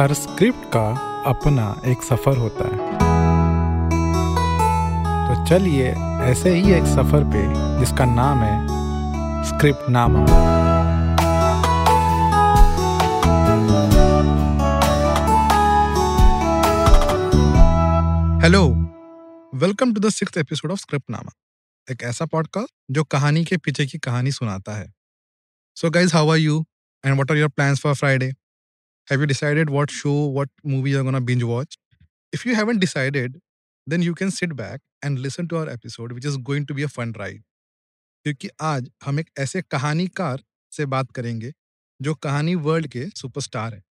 हर script का अपना एक सफ़र होता है। तो चलिए, ऐसे ही एक सफ़र पे, जिसका नाम है script Nama hello welcome to the six episode of script Nama एक ऐसा पॉडकास्ट जो कहानी के पीछे की कहानी सुनाता है। So guys how are you and what are your plans for Friday Have you decided what show, what movie you're going to binge watch? If you haven't decided, then you can sit back and listen to our episode, which is going to be a fun ride. क्योंकि आज हम एक ऐसे कहानीकार से बात करेंगे जो कहानी वर्ल्ड के सुपरस्टार हैं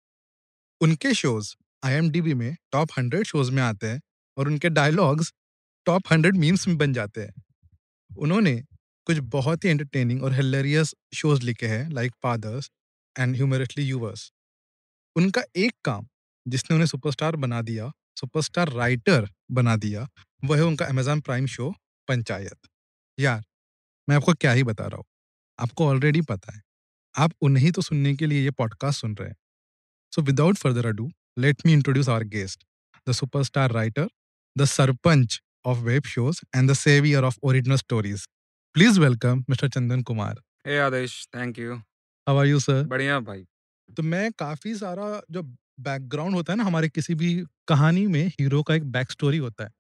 उनके शोज़ IMDB में टॉप हंड्रेड शोज़ में आते हैं और उनके डायलॉग्स टॉप हंड्रेड मीम्स में बन जाते हैं उन्होंने कुछ बहुत ही एंटरटेनिंग और हिलेरियस शोज़ लिखे हैं like fathers and humorously yours उनका एक काम जिसने उन्हें सुपरस्टार बना दिया सुपरस्टार राइटर बना दिया वो है उनका अमेजॉन प्राइम शो पंचायत। यार मैं आपको क्या ही बता रहा हूँ आपको ऑलरेडी पता है आप उन्हें तो सुनने के लिए ये पॉडकास्ट सुन रहे हैं। So without further ado let me introduce our guest the superstar writer the sarpanch of web shows and the saviour of original stories please welcome mister Chandan Kumar hey Aadesh thank you how are you sir बढ़िया भाई। तो मैं काफ़ी सारा जो background होता है ना, हमारे किसी भी कहानी में हीरो का एक बैक स्टोरी होता है।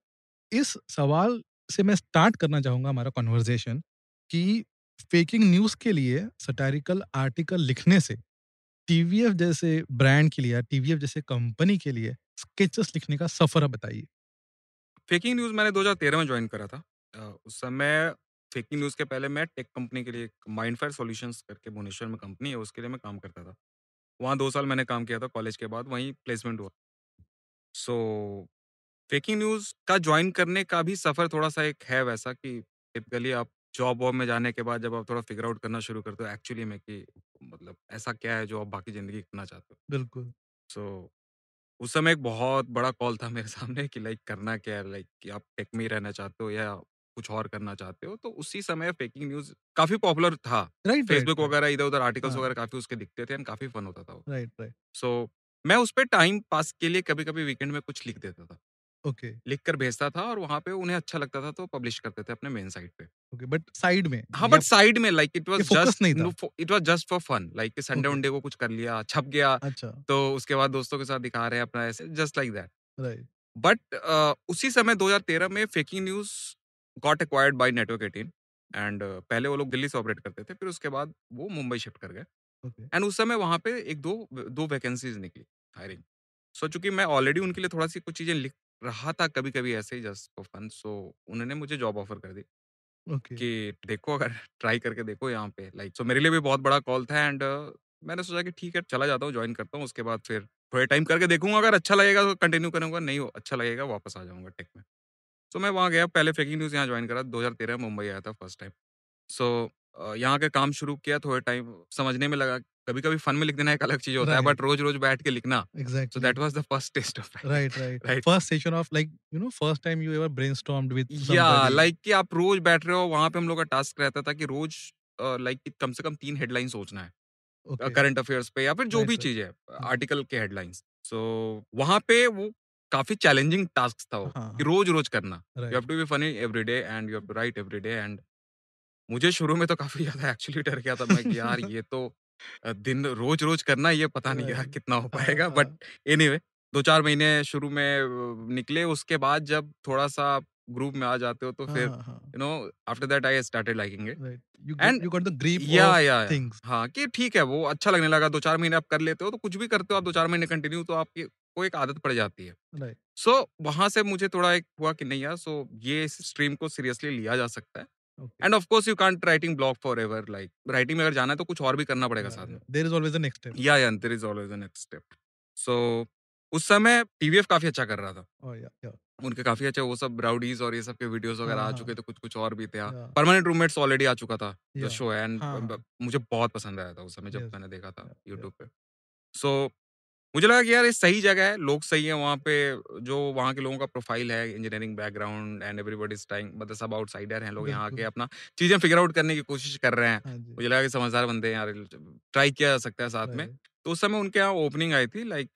इस सवाल से मैं स्टार्ट करना चाहूँगा हमारा कॉन्वर्जेशन कि फेकिंग न्यूज़ के लिए सटारिकल आर्टिकल लिखने से टीवीएफ जैसे ब्रांड के लिए टीवीएफ जैसे कंपनी के लिए स्केचेस लिखने का सफ़र बताइए। फेकिंग न्यूज़ मैंने 2013 में ज्वाइन करा था। उस समय फेकिंग न्यूज़ के पहले मैं टेक कंपनी के लिए माइंडफायर सॉल्यूशंस करके भुवनेश्वर में कंपनी है, उसके लिए मैं काम करता था। वहाँ दो साल मैंने काम किया था कॉलेज के बाद वहीं प्लेसमेंट हुआ। सो फेकिंग न्यूज़ का ज्वाइन करने का भी सफ़र थोड़ा सा एक है वैसा कि टिपिकली आप जॉब वॉब में जाने के बाद जब आप थोड़ा फिगर आउट करना शुरू करते हो एक्चुअली में कि मतलब ऐसा क्या है जो आप बाकी ज़िंदगी करना चाहते हो। बिल्कुल। सो so, उस समय एक बहुत बड़ा कॉल था मेरे सामने कि लाइक करना क्या है? लाइक कि आप टेक में ही रहना चाहते हो या कुछ और करना चाहते हो तो उसी समय फेकिंग न्यूज़ काफ़ी पॉपुलर था। राइट फेसबुक वगैरह इधर उधर आर्टिकल्स। वगैरह काफ़ी उसके दिखते थे एंड काफ़ी फन होता था राइट राइट सो मैं उस पर टाइम पास के लिए कभी कभी वीकेंड में कुछ लिख देता था। Okay okay. लिख कर भेजता था और वहाँ पे उन्हें अच्छा लगता था तो पब्लिश करते थे अपने मेन साइट पे। ओके बट साइड में हाँ बट साइड में लाइक इट वाज जस्ट नहीं था। It was just for fun like Sunday. One day को कुछ कर लिया छप गया अच्छा। तो उसके बाद दोस्तों के साथ दिखा रहे हैं अपना ऐसे just like that right but उसी समय 2013 में faking news got acquired by network 18 and पहले वो लोग दिल्ली से ऑपरेट करते थे फिर उसके बाद वो मुंबई शिफ्ट कर गए एंड उस समय वहाँ पे एक दो दो वैकेंसीज निकली हायरिंग सो चूँकि मैं ऑलरेडी उनके लिए थोड़ा सी कुछ चीज़ें लिख रहा था कभी कभी ऐसे ही जस्ट फॉर फन सो उन्होंने मुझे जॉब ऑफ़र कर दी ओके। कि देखो अगर ट्राई करके देखो यहाँ पे लाइक सो so मेरे लिए भी बहुत बड़ा कॉल था एंड uh, मैंने सोचा कि ठीक है चला जाता हूँ ज्वाइन करता हूँ उसके बाद फिर थोड़े टाइम करके देखूँगा अगर अच्छा लगेगा तो कंटिन्यू करूँगा नहीं अच्छा लगेगा वापस आ जाऊँगा टेक में। सो मैं वहाँ गया पहले फेकिंग न्यूज़ यहाँ ज्वाइन करा 2013 में मुंबई आया था फ़र्स्ट टाइम। सो यहाँ के काम शुरू किया थोड़े टाइम समझने में लगा कभी कभी फन में लिख देना एक अलग चीज़ होता right. है बट रोज रोज बैठ के लिखना। So that was the first test of right Right. first session of like you know first time you ever brainstormed with या लाइक कि आप रोज बैठ रहे हो वहाँ पे हम लोग का टास्क रहता था कि रोज लाइक uh, like, कम से कम तीन हेडलाइन सोचना है करंट okay. अफेयर्स पे या फिर जो Right, भी right. चीज़ है आर्टिकल के हेडलाइंस। सो वहाँ पे वो काफ़ी चैलेंजिंग टास्क था वो हाँ, कि हाँ. रोज रोज करना you have to be funny every day and you have to write every day and मुझे शुरू में तो काफ़ी ज़्यादा एक्चुअली डर गया था मैं कि यार ये तो दिन रोज रोज करना ये पता नहीं यार कितना हो हाँ, पाएगा हाँ. बट एनीवे दो चार महीने शुरू में निकले उसके बाद जब थोड़ा सा ग्रुप में आ जाते हो तो फिर हाँ, हाँ, you know after that I started liking it And- you got the grip या या things. हाँ कि ठीक है वो अच्छा लगने लगा दो चार महीने आप कर लेते हो तो कुछ भी करते हो आप दो चार महीने कंटिन्यू तो आपकी को एक आदत पड़ जाती है। Right. सो वहाँ से मुझे थोड़ा एक हुआ कि नहीं यार सो ये इस स्ट्रीम को सीरियसली लिया जा सकता है। And of course you can't writing blog forever like writing में अगर जाना है तो कुछ और भी करना पड़ेगा साथ में। there is always the next step. या या there is always the next step so उस समय टीवीएफ काफ़ी अच्छा कर रहा था। Oh उनके काफ़ी अच्छे वो सब राउडीज और ये सब के वीडियोस वगैरह हाँ, आ हाँ. चुके थे कुछ कुछ और भी थे परमानेंट रूममेट्स ऑलरेडी आ चुका था Yeah. शो एंड हाँ, हाँ. मुझे बहुत पसंद आया था उस समय जब मैंने देखा था. यूट्यूब पे सो मुझे लगा कि यार ये सही जगह है लोग सही है वहाँ पे जो वहाँ के लोगों का प्रोफ़ाइल है engineering background and everybody is trying मतलब सब आउटसाइडर हैं लोग यहाँ के अपना चीज़ें फिगर आउट करने की कोशिश कर रहे हैं हाँ मुझे लगा कि समझदार बंदे हैं यार ट्राई किया जा सकता है साथ में. तो उस समय उनके यहाँ ओपनिंग आई थी लाइक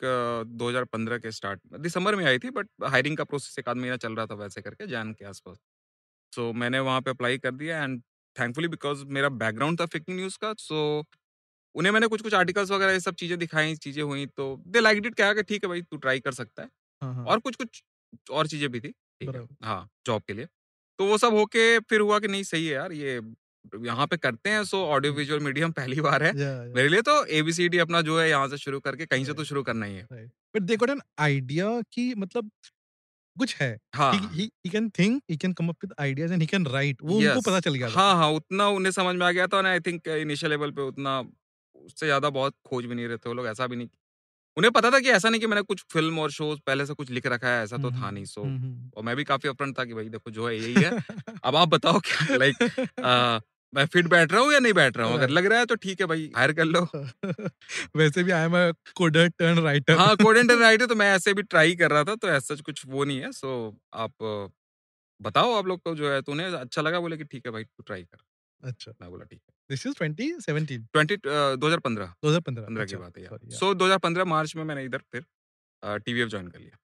2015 के स्टार्ट दिसंबर में आई थी बट हायरिंग का प्रोसेस एक आध महीना चल रहा था वैसे करके जैन के आसपास। सो मैंने वहाँ पे अप्लाई कर दिया एंड थैंकफुली बिकॉज़ मेरा बैकग्राउंड था फेकिंग न्यूज़ का सो उन्हें मैंने कुछ कुछ आर्टिकल्स वगैरह ये सब चीज़ें दिखाई चीज़ें हुई तो दे लाइक इट क्या कि ठीक है भाई तू ट्राई कर सकता है। हाँ, हाँ, और कुछ कुछ और चीज़ें भी थी ठीक है हाँ जॉब के लिए। तो वो सब होके फिर हुआ कि नहीं सही है यार ये यहाँ पे करते हैं सो ऑडियो विजुअल मीडियम पहली बार है। yeah, yeah, मेरे लिए तो एबीसीडी अपना जो है यहाँ से शुरू करके कहीं से तो शुरू करना ही है. But they got an idea कि मतलब कुछ है। हाँ। he can think he can come up with ideas and he can write वो उनको पता चल गया हाँ हाँ उतना उन्हें समझ में आ गया था और आई थिंक इनिशियल लेवल पे उतना उससे ज़्यादा बहुत खोज भी नहीं रहे थे वो लोग ऐसा भी नहीं उन्हें पता था कि ऐसा नहीं कि मैंने कुछ फ़िल्म और शोज़ पहले से कुछ लिख रखा है ऐसा तो था नहीं सो और मैं भी काफ़ी अपफ्रंट था कि भाई देखो जो है यही है। अब आप बताओ क्या लाइक। मैं फिट बैठ रहा हूँ या नहीं बैठ रहा हूँ? अगर लग रहा है तो ठीक है भाई हायर कर लो। वैसे भी I am coder turn writer. हाँ कोडेंट राइट है तो मैं ऐसे भी ट्राई कर रहा था तो ऐसा कुछ वो नहीं है। सो आप बताओ आप लोग को जो है तूने अच्छा लगा बोले कि ठीक है भाई तू ट्राई कर। अच्छा। मैं बोला ठीक है। दिस इज़ 2017 ट्वेंटी दो हज़ार पंद्रह। 2015 पंद्रह। की अच्छा, बात है यार. सो 2015 मार्च में मैंने इधर फिर टीवीएफ ज्वाइन कर लिया।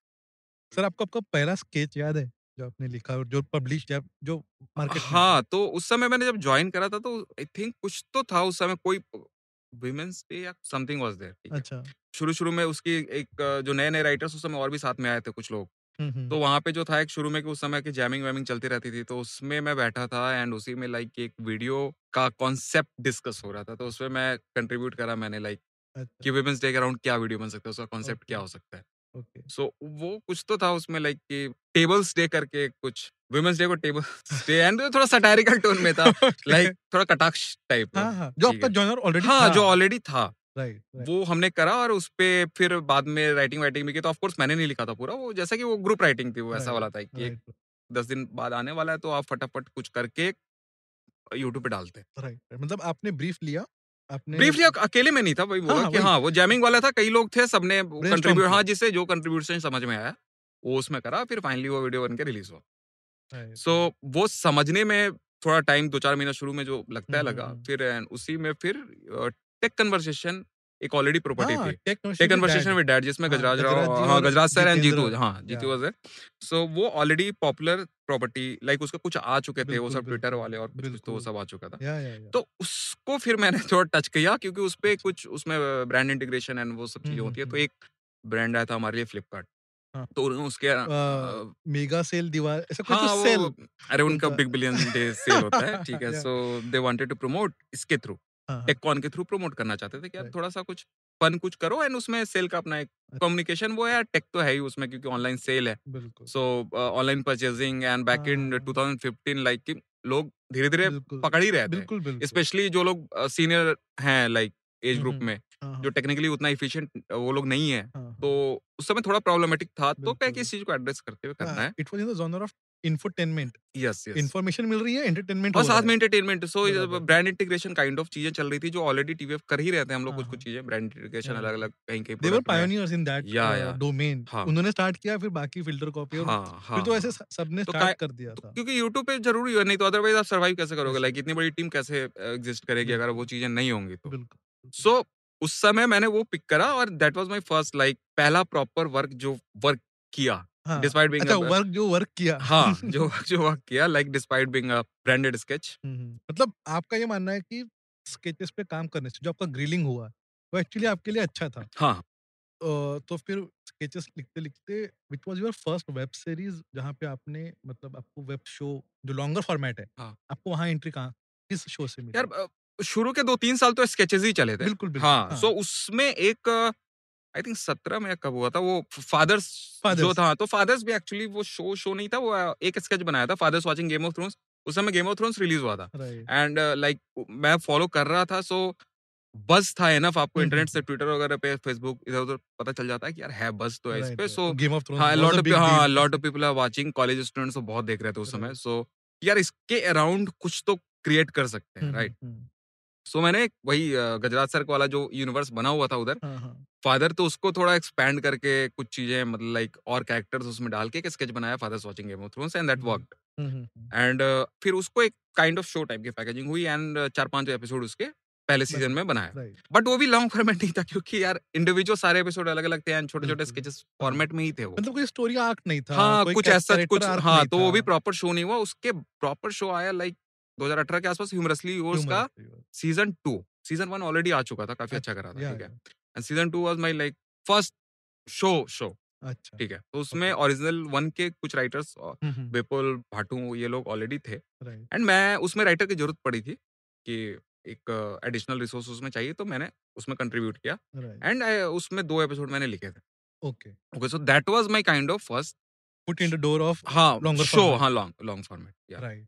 सर आपको आपका पहला स्केच याद है? जो आपने लिखा और जो पब्लिश जो मार्केट हाँ तो उस समय मैंने जब ज्वाइन करा था तो आई थिंक कुछ तो था उस समय कोई विमेंस डे या समथिंग वाज देयर अच्छा। शुरू शुरू में उसकी एक जो नए नए राइटर्स उस समय और भी साथ में आए थे कुछ लोग। तो वहाँ पे जो था एक शुरू में कि उस समय की जैमिंग वैमिंग चलती रहती थी तो उसमें मैं बैठा था एंड उसी में लाइक एक वीडियो का कॉन्सेप्ट डिस्कस हो रहा था तो उसमें मैं कंट्रीब्यूट करा मैंने लाइक अच्छा। कि विमेंस डे के अराउंड क्या वीडियो बन सकता है उसका कॉन्सेप्ट क्या हो सकता है। ओके। सो वो कुछ तो था उसमें लाइक कि टेबल्स डे करके कुछ वुमेन्स डे को टेबल्स डे एंड थोड़ा सटारिकल टोन में था लाइक like, थोड़ा कटाक्ष टाइप हाँ हाँ जो आपका जॉनर ऑलरेडी हाँ जो ऑलरेडी था राइट राइट। वो हमने करा और उस पे फिर बाद में राइटिंग वाइटिंग भी की तो ऑफकोर्स मैंने नहीं लिखा था पूरा वो जैसा कि वो ग्रुप राइटिंग थी वो ऐसा Right, वाला था कि राइट। दस दिन बाद आने वाला है तो आप फटाफट कुछ करके यूट्यूब पे डालते हैं। राइट मतलब आपने ब्रीफ लिया ब्रीफली अकेले में नहीं था भाई बोला हाँ, कि हाँ वो जैमिंग वाला था कई लोग थे सबने कंट्रीब्यूट हाँ जिससे जो कंट्रीब्यूशन समझ में आया वो उसमें करा फिर फाइनली वो वीडियो बनकर के रिलीज़ हुआ सो so, वो समझने में थोड़ा टाइम दो चार महीना शुरू में जो लगता है लगा हम्म, फिर उसी में फिर टेक कन्वर्सेशन एक ऑलरेडी प्रॉपर्टी हाँ, थी। टेक कन्वर्सेशन विद डैड जिसमें हाँ, गजराज राव हाँ गजराज सर एंड जीतू हाँ जीतू. वाज सो वो ऑलरेडी पॉपुलर प्रॉपर्टी लाइक उसका कुछ आ चुके थे वो सब ट्विटर वाले और कुछ तो वो सब आ चुका था। तो उसको फिर मैंने थोड़ा टच किया क्योंकि उस पे अच्छा। कुछ उसमें ब्रांड इंटीग्रेशन एंड वो सब चीज़ें हम्म, होती है तो हम्म, एक ब्रांड आया था हमारे लिए फ्लिपकार्ट हाँ। तो उन्होंने उसके मेगा सेल दीवार ऐसा कुछ हाँ तो सेल अरे उनका- बिग बिलियन डे सेल होता है ठीक है। So they wanted to promote इसके थ्रू हाँ, हाँ, टेककॉन के थ्रू प्रमोट करना चाहते थे कि यार. थोड़ा सा कुछ फन कुछ करो एंड उसमें सेल का अपना एक। कम्युनिकेशन वो है टेक तो है ही उसमें क्योंकि ऑनलाइन सेल है बिल्कुल so online purchasing and back in हाँ। 2015 लाइक कि लोग धीरे धीरे बिल्कुल पकड़ ही रहे थे बिल्कुल स्पेशली जो लोग सीनियर हैं लाइक एज ग्रुप हम्म, में हाँ, हाँ, जो टेक्निकली उतना इफिशिएंट वो लोग नहीं है हाँ, हाँ। तो उस समय थोड़ा प्रॉब्लमेटिक था तो क्या कि बिल्कुल। इस चीज़ को एड्रेस करते हुए करना हाँ, है it was in the genre infotainment yes yes information मिल रही है एंटरटेनमेंट और साथ में entertainment so brand integration kind of चीज़ें चल रही थी जो ऑलरेडी टीवीएफ कर ही रहे थे हम लोग हाँ, कुछ कुछ हाँ। चीज़ें ब्रांड इंटीग्रेशन अलग अलग कहीं कहीं they were pioneers in that. Domain हाँ। उन्होंने स्टार्ट किया फिर बाकी फ़िल्टर कॉपी और हाँ फिर हाँ तो ऐसे हाँ। सबने तो स्टार्ट कर दिया तो था। क्योंकि यूट्यूब पे ज़रूरी है नहीं तो अदरवाइज़ आप सर्वाइव कैसे करोगे? लाइक इतनी बड़ी टीम कैसे एग्जिस्ट करेगी अगर वो चीज़ें नहीं होंगी तो। सो उस समय मैंने वो पिक करा और that was my first like पहला प्रॉपर वर्क जो वर्क किया। हाँ, डिस्पाइट बीइंग अच्छा वर्क जो वर्क किया। हाँ जो जो वर्क किया like despite being a branded sketch. मतलब आपका ये मानना है कि स्केचेस पे काम करने से जो आपका ग्रिलिंग हुआ वो एक्चुअली आपके लिए अच्छा था। हाँ। तो फिर स्केचेस लिखते लिखते which was your first web series जहाँ पे आपने मतलब आपको वेब शो जो लॉन्गर फॉर्मेट है हाँ। आपको वहाँ एंट्री कहाँ किस शो से मिली? यार शुरू के दो तीन साल तो स्केचेस ही चले थे। बिल्कुल बिल्कुल। हाँ सो उसमें एक आई थिंक सत्रह में कब हुआ था वो फादर्स जो था तो फादर्स भी एक्चुअली वो शो शो नहीं था वो एक स्केच बनाया था fathers watching Game of Thrones उस समय गेम ऑफ़ थ्रोन्स रिलीज़ हुआ था। एंड लाइक मैं फॉलो कर रहा था सो बस था एनफ आपको हम्म, इंटरनेट हम्म। से ट्विटर वगैरह पे फेसबुक इधर उधर पता चल जाता है कि यार है बस तो है इस पे सो गेम ऑफ़ थ्रोन्स हाँ लॉट ऑफ़ हाँ lot of people are watching college students तो बहुत देख रहे थे उस समय सो यार इसके अराउंड कुछ तो क्रिएट कर सकते हम्म, हैं राइट सो मैंने वही गजराज सर वाला जो यूनिवर्स बना हुआ था उधर हाँ हाँ। फादर तो उसको थोड़ा एक्सपैंड करके कुछ चीज़ें मतलब लाइक और कैरेक्टर्स उसमें डाल के स्केच बनाया fathers watching Game of Thrones and that. Worked hmm. And फिर उसको एक काइंड ऑफ़ शो टाइप की पैकेजिंग हुई एंड चार पाँच एपिसोड उसके पहले सीज़न में बनाया बट वो भी लॉन्ग फॉर्मेट नहीं था क्योंकि यार इंडिविजुअल सारे एपिसोड अलग अलग थे एंड छोटे छोटे स्केचेस फॉर्मेट में ही थे वो मतलब कोई स्टोरी आर्क नहीं था हाँ कुछ ऐसा कुछ हाँ तो वो भी प्रॉपर शो नहीं हुआ उसके प्रॉपर शो आया लाइक 2018 के आसपास ह्यूमरसली का। Season two season one already आ चुका था काफ़ी अच्छा करा था ठीक है। And season two was my like first show show अच्छा। ठीक है? तो उसमें. ओरिजिनल वन के कुछ राइटर्स हम्म, भाटू ये लोग ऑलरेडी थे। एंड मैं उसमें राइटर की ज़रूरत पड़ी थी कि एक एडिशनल रिसोर्स उसमें चाहिए तो मैंने उसमें कंट्रीब्यूट किया। एंड उसमें दो एपिसोड मैंने लिखे थे। Okay. Okay so that was my kind of first put in the door of हाँ Longer शो. हाँ लॉन्ग लॉन्ग फॉर्मेट राइट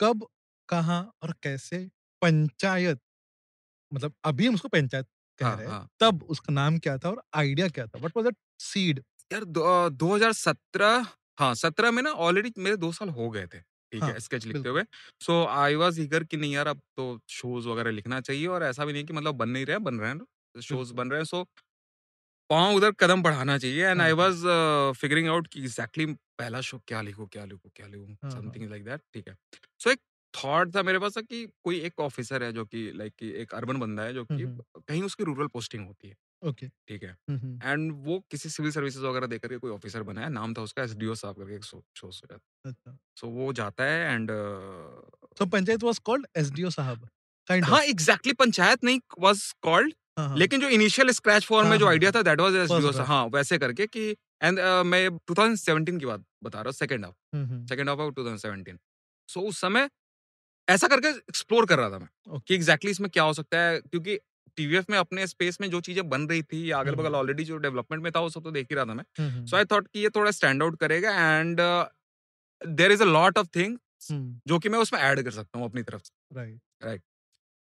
कब कहाँ और कैसे पंचायत मतलब अभी हम उसको पंचायत कह हाँ, रहे हैं। हाँ। तब उसका नाम क्या था और आइडिया क्या था? व्हाट वाज दैट सीड यार दो हज़ार सत्रह हाँ सत्रह में ना ऑलरेडी मेरे दो साल हो गए थे ठीक हाँ, है स्केच लिखते हुए। सो आई वाज ईगर कि नहीं यार अब तो शोज़ वगैरह लिखना चाहिए और ऐसा भी नहीं कि मतलब बन नहीं रहे बन रहे हैं शोज़ बन रहे हैं। सो पाँव उधर कदम बढ़ाना चाहिए and I was figuring out कि एग्जैक्टली exactly पहला शो क्या लिखूं क्या लिखूं क्या लिखूं समथिंग लाइक दैट ठीक है। सो so, एक थॉट था मेरे पास कि कोई एक ऑफिसर है जो कि लाइक कि एक अर्बन बंदा है जो कि हम्म। कहीं उसकी रूरल पोस्टिंग होती है ओके। ठीक है? हम्म, एंड वो किसी सिविल सर्विसेज़ वगैरह देकर के कोई ऑफिसर बना है नाम था उसका एसडीओ साहब करके एक शो शो से। अच्छा। सो वो जाता है and so Panchayat was called SDO साहब काइंड हाँ एग्जैक्टली पंचायत नहीं वाज कॉल्ड हाँ लेकिन जो इनिशियल स्क्रैच फॉर्म में हाँ, जो हाँ, आइडिया था that was S SDO draft. हाँ वैसे करके कि एंड मैं 2017 की बात बता रहा हूँ second half hmm, second half of 2017 so उस समय ऐसा करके एक्सप्लोर कर रहा था मैं ओके। कि एग्जैक्टली इसमें क्या हो सकता है क्योंकि टीवीएफ में अपने स्पेस में जो चीज़ें बन रही थी या अगल बगल। ऑलरेडी जो डेवलपमेंट में था वो सब तो देख ही रहा था मैं। सो आई थॉट कि ये थोड़ा स्टैंड आउट करेगा and there is a lot of thing जो कि मैं उसमें ऐड कर सकता हूँ अपनी तरफ़ से। राइट राइट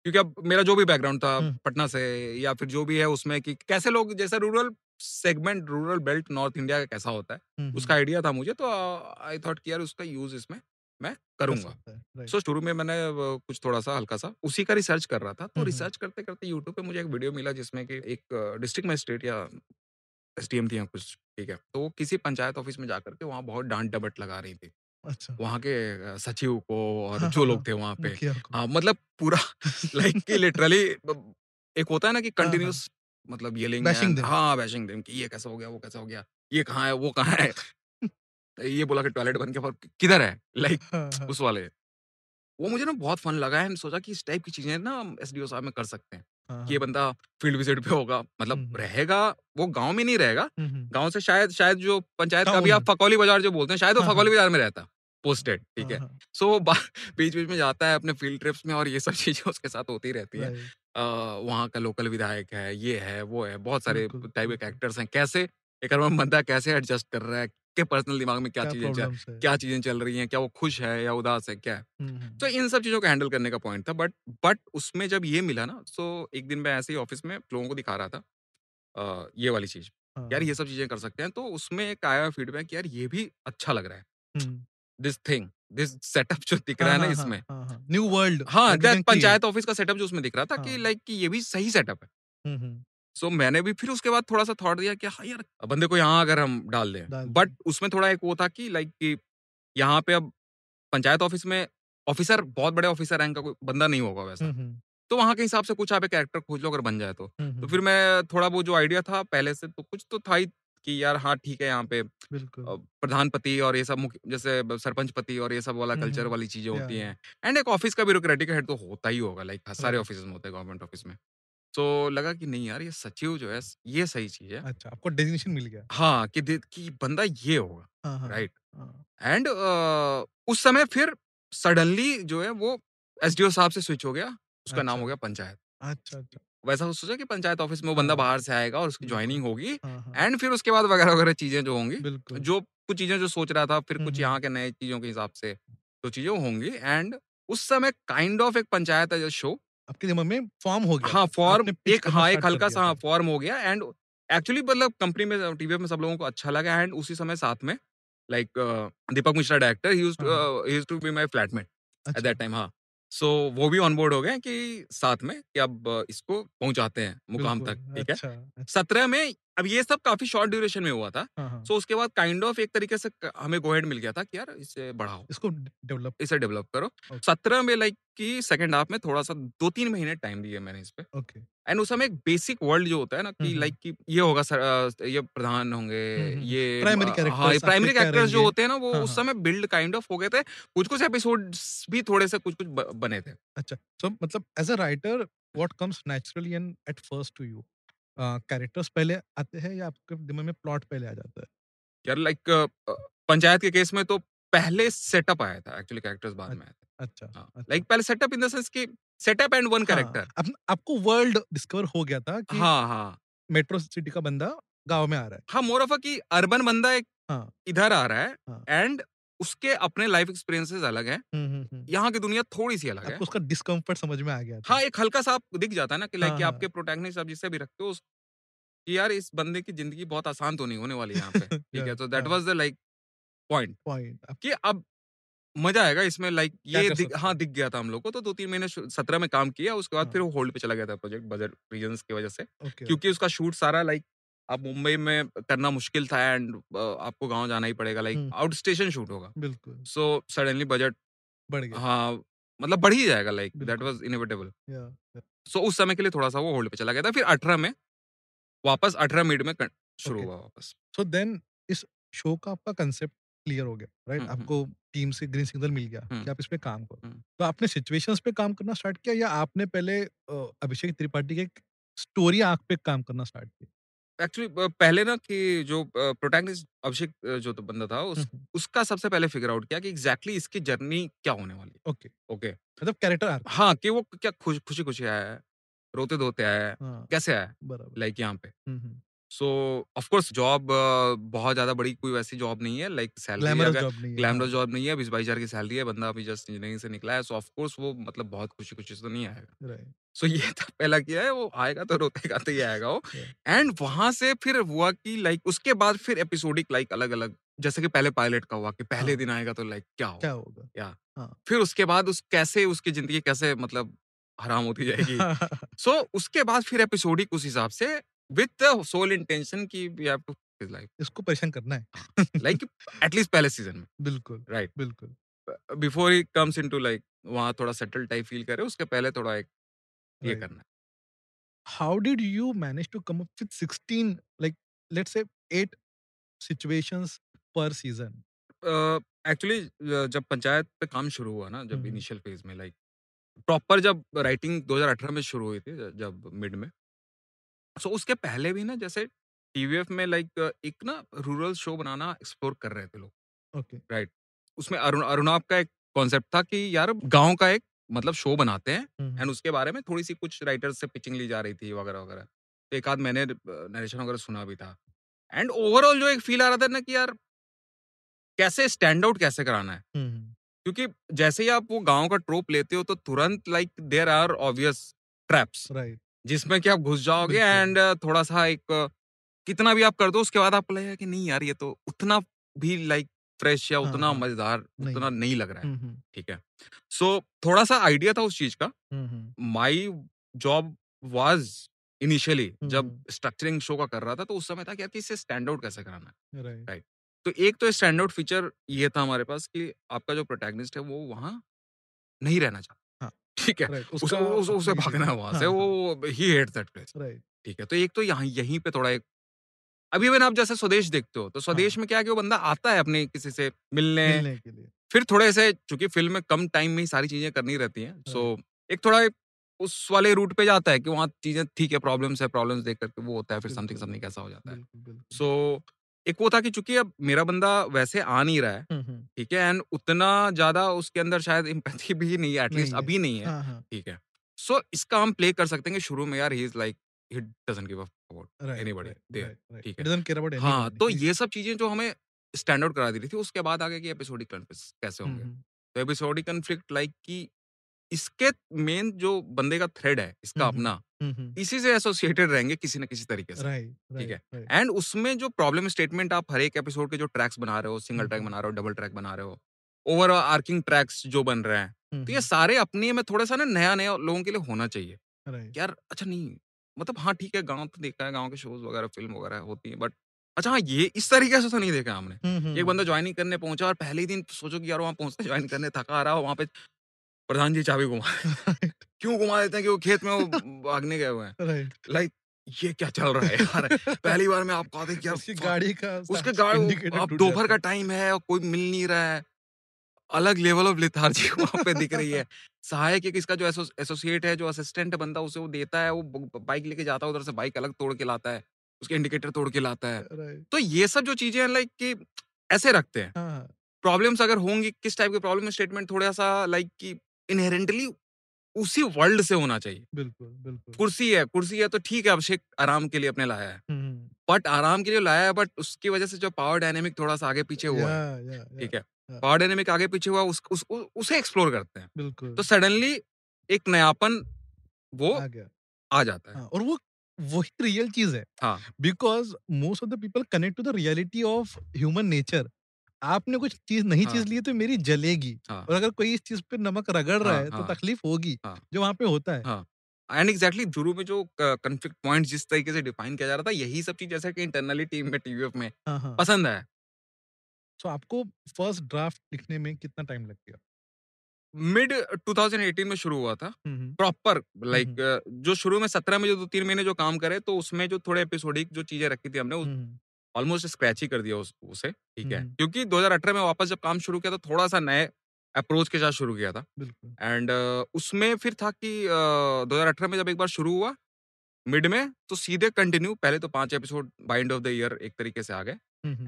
क्योंकि अब मेरा जो भी बैकग्राउंड था। पटना से या फिर जो भी है उसमें कि कैसे लोग जैसे rural segment rural belt north India का कैसा होता है उसका आइडिया था मुझे तो आई थॉट कि यार उसका यूज़ इसमें मैं कर करूँगा। सो शुरू में मैंने कुछ थोड़ा सा हल्का सा उसी का रिसर्च कर रहा था। तो। रिसर्च करते करते यूट्यूब पे मुझे एक वीडियो मिला जिसमें कि एक डिस्ट्रिक्ट मजिस्ट्रेट या एसडीएम थी कुछ ठीक है। तो वो किसी पंचायत ऑफ़िस में जाकर के वहाँ बहुत डांट डबट लगा रही थी। अच्छा। वहाँ के सचिव को और हाँ, जो हाँ, लोग थे वहाँ पे। हाँ मतलब पूरा लाइक कि लिटरली एक होता है ना कि हाँ। कंटिन्यूस मतलब Bashing them. हाँ बैशिंग देम कि ये कैसा हो गया वो कैसा हो गया ये कहाँ है वो कहाँ है? तो ये बोला कि टॉयलेट बन के पर किधर है? लाइक हाँ, हाँ, उस वाले। वो मुझे ना बहुत फन लगा है सोचा कि इस टाइप की चीज़ें ना एस साहब में कर सकते हैं। हाँ, कि ये बंदा फ़ील्ड विज़िट पे होगा मतलब। रहेगा वो गाँव में नहीं रहेगा। गाँव से शायद शायद जो पंचायत का Town. आप फकौली बाज़ार जो बोलते हैं शायद वो हाँ, फकौली हाँ। बाज़ार में रहता पोस्टेड ठीक है। हाँ, हाँ, सो वो बीच बीच में जाता है अपने फ़ील्ड ट्रिप्स में और ये सब चीज़ें उसके साथ होती रहती है. वहाँ का लोकल विधायक है ये है वो है बहुत सारे टाइप के। कैरेक्टर्स हैं कैसे? एक बंदा कैसे एडजस्ट कर रहा है के पर्सनल दिमाग में क्या क्या चीज़ें चल क्या चीज़ें चल रही हैं? क्या वो खुश है या उदास है? क्या है? तो इन सब चीज़ों को हैंडल करने का पॉइंट था बट बट उसमें जब ये मिला ना सो एक दिन मैं ऐसे ही ऑफ़िस में लोगों को दिखा रहा था ये वाली चीज़ हाँ, यार ये सब चीज़ें कर सकते हैं तो उसमें एक आया हुआ फीडबैक यार ये भी अच्छा लग रहा है। दिस थिंग दिस सेटअप जो दिख रहा है ना हाँ, इसमें। हाँ, हाँ, न्यू वर्ल्ड हाँ पंचायत ऑफ़िस का सेटअप जो उसमें दिख रहा था कि हाँ। लाइक कि ये भी सही सेटअप है। सो मैंने भी फिर उसके बाद थोड़ा सा थॉट दिया कि हाँ यार बंदे को यहाँ अगर हम डाल दें। बट उसमें थोड़ा एक वो था कि लाइक कि यहाँ पे अब पंचायत ऑफ़िस में ऑफिसर बहुत बड़े ऑफिसर रैंक का कोई बंदा नहीं होगा वैसा। तो वहाँ के हिसाब से कुछ आप कैरेक्टर खोज लो अगर बन जाए तो। तो फिर मैं थोड़ा वो जो आइडिया था पहले से तो कुछ तो था ही कि यार हाँ ठीक है यहाँ पे प्रधानपति और ये सब जैसे सरपंच पति और ये सब वाला कल्चर वाली चीज़ें होती। हैं। एंड एक ऑफ़िस का ब्यूरोक्रेटिक हेड तो होता ही होगा लाइक सारे ऑफ़िस में होते हैं गवर्नमेंट ऑफ़िस में। तो लगा कि नहीं यार ये सचिव जो है ये सही चीज़ है अच्छा आपको डेजिग्नेशन मिल गया हाँ कि दे- कि बंदा ये होगा हाँ, हाँ, राइट हाँ, एंड उस समय फिर सडनली जो है वो एसडीओ साहब से स्विच हो गया उसका नाम अच्छा। हो गया पंचायत अच्छा अच्छा वैसा सोचा कि पंचायत ऑफ़िस में वो बंदा हाँ। बाहर से आएगा और उसकी बिल्कुल। ज्वाइनिंग होगी हाँ, हाँ, एंड फिर उसके बाद वगैरह वगैरह चीज़ें जो होंगी बिल्कुल जो कुछ चीज़ें जो सोच रहा था फिर हम्म, कुछ हम्म। यहाँ के नए चीज़ों के हिसाब से तो चीज़ें होंगी एंड उस समय काइंड ऑफ़ एक पंचायत है जो शो आपके दिमाग में फॉर्म हो गया। हाँ फॉर्म एक हाँ एक हल्का सा हाँ फॉर्म हो गया एंड एक्चुअली मतलब कंपनी में टीवी में सब लोगों को अच्छा लगा एंड उसी समय साथ में लाइक दीपक मिश्रा डायरेक्टर ही हाँ। To be my flatmate at अच्छा। दैट टाइम हाँ। सो so, वो भी ऑन बोर्ड हो गए कि साथ में कि अब इसको पहुंचाते हैं मुकाम तक ठीक ठीक है? अच्छा अच्छा, सत्रह में अब ये सब काफ़ी शॉर्ट ड्यूरेशन में हुआ था सो हाँ। सो उसके बाद काइंड kind ऑफ़ of एक तरीके से हमें गोहेड मिल गया था कि यार इसे बढ़ाओ। इसको डेवलप इसे डेवलप करो। सत्रह में लाइक की सेकंड हाफ़ में थोड़ा सा दो तीन महीने टाइम दिए मैंने इस पे। ओके। एंड उस समय एक बेसिक वर्ल्ड जो होता है ना कि लाइक कि ये होगा सर ये प्रधान होंगे ये हाँ आपके प्राइमरी कैरेक्टर्स जो होते हैं ना वो हाँ, उस हाँ। समय बिल्ड काइंड ऑफ़ हो गए थे। कुछ कुछ एपिसोड्स भी थोड़े से कुछ कुछ बने थे। अच्छा सो मतलब as a writer what comes naturally and at first to you characters पहले आते हैं या आपके दिमाग में प्लॉट पहले आ जाता है? यार लाइक पंचायत के केस में तो पहले सेटअप आया था एक्चुअली कैरेक्टर्स बाद में आए थे। अच्छा अच्छा। लाइक पहले सेटअप इन द सेंस कि सेटअप एंड वन हाँ, कैरेक्टर आपको वर्ल्ड डिस्कवर हो गया था कि हाँ हाँ मेट्रो सिटी का बंदा गाँव में आ रहा है हाँ मोर ऑफ़ कि अर्बन बंदा एक हाँ। इधर आ रहा हाँ। है एंड उसके अपने लाइफ एक्सपीरियंसेस अलग हैं। यहाँ की दुनिया थोड़ी सी अलग है उसका डिस्कम्फर्ट समझ में आ गया था हाँ एक हल्का सा आप दिख जाता है ना कि लाइक हाँ, हाँ। आपके प्रोटैगनिस्ट आप जिससे भी रखते हो कि यार इस बंदे की ज़िंदगी बहुत आसान तो नहीं होने वाली यहाँ पे ठीक है तो दैट हाँ। Was the like point point कि अब मज़ा आएगा इसमें लाइक ये दिख, हाँ दिख गया था हम लोग को तो दो तीन महीने सत्रह में काम किया उसके बाद हाँ। फिर वो होल्ड पे चला गया था प्रोजेक्ट बजट रीजंस की वजह से। क्योंकि उसका शूट सारा लाइक आप मुंबई में करना मुश्किल था एंड आपको गाँव जाना ही पड़ेगा लाइक। आउट स्टेशन शूट होगा। बिल्कुल। सो सडनली बजट बढ़ गया। हाँ मतलब बढ़ ही जाएगा like that was inevitable so उस समय के लिए थोड़ा सा वो होल्ड पे चला गया था फिर अठारह में वापस अठारह मिड में शुरू Okay. हुआ वापस। सो देन इस शो का आपका कंसेप्ट क्लियर हो गया राइट हम्म। आपको टीम से ग्रीन सिग्नल मिल गया। कि आप इस पे काम करो। तो आपने सिचुएशंस पे काम करना स्टार्ट किया या आपने पहले अभिषेक त्रिपाठी के स्टोरी आर्क पे काम करना स्टार्ट किया? एक्चुअली पहले ना कि जो प्रोटैगनिस्ट अभिषेक जो तो बंदा था उस उसका सबसे पहले फिगर आउट किया कि एग्जैक्टली exactly इसकी जर्नी क्या होने वाली है। ओके। ओके? मतलब कैरेक्टर आर्क हाँ कि वो क्या खुश खुशी खुशी आया है रोते धोते आया है हाँ। कैसे आया है? लाइक यहाँ पे। सो ऑफकोर्स जॉब बहुत ज़्यादा बड़ी कोई वैसी जॉब नहीं है लाइक सैलरी ग्लैमरस जॉब नहीं है हाँ, है बीस बाईस हज़ार की सैलरी है बंदा अभी जस्ट इंजीनियरिंग से निकला है सो ऑफ़ कोर्स वो मतलब बहुत खुशी खुशी से तो नहीं आएगा। Right, सो ये तो पहला किया है वो आएगा तो रोते गाते ही आएगा वो। Yeah. एंड वहाँ से फिर हुआ कि लाइक उसके बाद फिर एपिसोडिक लाइक अलग अलग जैसे कि पहले पायलट का हुआ कि पहले हाँ। दिन आएगा तो लाइक क्या क्या होगा होगा? फिर उसके बाद उस कैसे उसकी ज़िंदगी कैसे मतलब हराम होती जाएगी। सो so, उसके बाद फिर एपिसोडिक उस हिसाब से विद द सोल इंटेंशन की we have to his life. इसको परेशान करना है। लाइक एटलीस्ट पहले सीज़न में। बिल्कुल राइट। बिल्कुल। बिफोर ही कम्स इनटू लाइक वहाँ थोड़ा सेटल टाइप फील करे उसके पहले थोड़ा एक ये. करना how did you manage to come up with 16 like let's say 8 situations per season actually जब पंचायत पे काम शुरू हुआ ना जब हम्म। इनिशियल फ़ेज़ में लाइक प्रॉपर जब राइटिंग 2018 में शुरू हुई थी जब मिड में सो उसके पहले भी ना जैसे टीवीएफ में लाइक एक ना रूरल शो बनाना एक्सप्लोर कर रहे थे लोग ओके। okay उसमें अरुण अरुणाब का एक कॉन्सेप्ट था कि यार गाँव का एक मतलब शो बनाते हैं एंड उसके बारे में थोड़ी सी कुछ राइटर्स से पिचिंग ली जा रही थी वगैरह वगैरह। तो एक आध मैंने नरेशन वगैरह सुना भी था। एंड ओवरऑल जो एक फील आ रहा था ना कि यार कैसे स्टैंड आउट कैसे कराना है? क्योंकि जैसे ही आप वो गाँव का ट्रोप लेते हो तो तुरंत like there are obvious traps right. जिसमें कि आप घुस जाओगे एंड थोड़ा सा एक कितना भी आप कर दो उसके बाद आपको लगेगा कि नहीं यार ये तो उतना भी लाइक फ्रेश या हाँ, उतना हाँ, मज़ेदार उतना नहीं लग रहा है ठीक है? सो so, थोड़ा सा आइडिया था उस चीज़ का। माई जॉब वाज इनिशियली जब। स्ट्रक्चरिंग शो का कर रहा था तो उस समय था कि यार इसे स्टैंड आउट कैसे कराना है राइट। Right. तो एक तो स्टैंड आउट फीचर ये था हमारे पास कि आपका जो प्रोटैगनिस्ट है वो वहाँ नहीं रहना चाहता। ठीक है। Right उसे उसका उसे, उसे भागना है वहाँ हाँ, से हाँ, वो ही हेट दैट प्लेस ठीक है तो एक तो यहाँ यहीं पे थोड़ा एक अभी मैंने आप जैसे स्वदेश देखते हो तो स्वदेश में क्या है कि वो बंदा आता है अपने किसी से मिलने मिलने के लिए। फिर थोड़े से चूँकि फ़िल्म में कम टाइम में ही सारी चीज़ें करनी रहती हैं सो एक थोड़ा उस वाले रूट पे जाता है कि वहाँ चीज़ें ठीक है प्रॉब्लम्स है प्रॉब्लम्स देख करके वो होता है फिर समथिंग समथिंग कैसा हो जाता है। सो एक वो था कि चूँकि अब मेरा बंदा वैसे आ नहीं रहा है ठीक है एंड उतना ज़्यादा उसके अंदर शायद इम्पैथी भी नहीं है एटलीस्ट अभी नहीं है हाँ हाँ ठीक है सो so, इसका हम प्ले कर सकते हैं कि शुरू में यार he is like he doesn't give about right, there. right, right. ठीक है। doesn't care about हाँ. तो ये सब चीज़ें जो हमें स्टैंड आउट करा दी थी उसके बाद आगे की एपिसोडिक कन्फ्लिक्ट कैसे होंगे तो एपिसोडिक कन्फ्लिक्ट लाइक कि इसके मेन जो बंदे का थ्रेड है इसका अपना इसी से एसोसिएटेड रहेंगे किसी न किसी तरीके से right ठीक right है। right एंड उसमें जो प्रॉब्लम स्टेटमेंट आप हर एक एपिसोड के जो ट्रैक्स बना रहे हो सिंगल ट्रैक। बना रहे हो डबल ट्रैक बना रहे हो ओवर आर्किंग ट्रैक्स जो बन रहे हैं तो ये सारे अपने में थोड़ा सा ना नया नया लोगों के लिए होना चाहिए। यार अच्छा नहीं मतलब हाँ ठीक है गाँव तो देखा है गाँव के शोज़ वगैरह फ़िल्म वगैरह होती है बट अच्छा हाँ ये इस तरीके से तो नहीं देखा हमने। एक बंदा। ज्वाइनिंग करने पहुँचा और पहले ही दिन सोचो कि यार वहाँ पहुँचते ज्वाइन करने थका आ रहा हो वहाँ पे प्रधान जी चाबी घुमा क्यों घुमा देते हैं कि वो खेत में वो भागने गए हुए हैं? राइट लाइक ये क्या चल रहा है यार? पहली बार मैं आपको आते कि यार उसकी गाड़ी का उसके गाड़ी दोपहर का टाइम है और कोई मिल नहीं रहा है। अलग लेवल ऑफ़ लिथार्जी वहाँ पे दिख रही है। सहायक एक इसका जो एसोसिएट है जो असिस्टेंट बनता है उसे वो देता है। वो बाइक लेके जाता है उधर से बाइक अलग तोड़ के लाता है। उसके इंडिकेटर तोड़ के लाता है। है तो ये सब जो चीज़ें हैं लाइक कि ऐसे रखते हैं। हाँ प्रॉब्लम्स अगर होंगी किस टाइप के प्रॉब्लम स्टेटमेंट थोड़ा सा लाइक कि इनहेरेंटली उसी वर्ल्ड से होना चाहिए। बिल्कुल बिल्कुल। कुर्सी है कुर्सी है तो ठीक है अभिषेक आराम के लिए अपने लाया है। बट आराम के लिए लाया है बट उसकी वजह से जो पावर डायनेमिक थोड़ा सा आगे पीछे हुआ है ठीक है। पावर डायनेमिक आगे पीछे हुआ उस, उस, उस, उसे एक्सप्लोर करते हैं। बिल्कुल। तो सडनली एक नयापन वो आ आ जाता है। हाँ, और वो वही रियल चीज़ है। हाँ। Because most of the people connect to the reality of human nature. आपने कुछ चीज़ नहीं हाँ। चीज़ ली तो मेरी जलेगी हाँ। और अगर कोई इस चीज़ पे नमक रगड़ रहा हाँ, है तो हाँ। तकलीफ़ होगी हाँ। जो वहाँ पे होता है। एंड एग्जैक्टली शुरू में जो कंफ्लिक्ट पॉइंट जिस तरीके से डिफाइन किया जा रहा था यही सब चीज़ जैसे कि इंटरनली टीम में टीवीएफ में पसंद है सो आपको फ़र्स्ट ड्राफ्ट लिखने में कितना टाइम लग गया? मिड 2018 में शुरू हुआ था। प्रॉपर लाइक जो शुरू में 17 में जो दो तीन महीने जो काम करे तो उसमें जो थोड़े एपिसोडिक जो चीज़ें रखी थी हमने ऑलमोस्ट स्क्रैच ही कर दिया उस, उसे ठीक है। क्योंकि 2018 में वापस जब काम शुरू किया तो थोड़ा सा नए अप्रोच के साथ शुरू किया था। एंड उसमें फिर था कि uh, 2018 में जब एक बार शुरू हुआ मिड में तो सीधे कंटिन्यू पहले तो पाँच episode by end of the year एक तरीके से आ गए।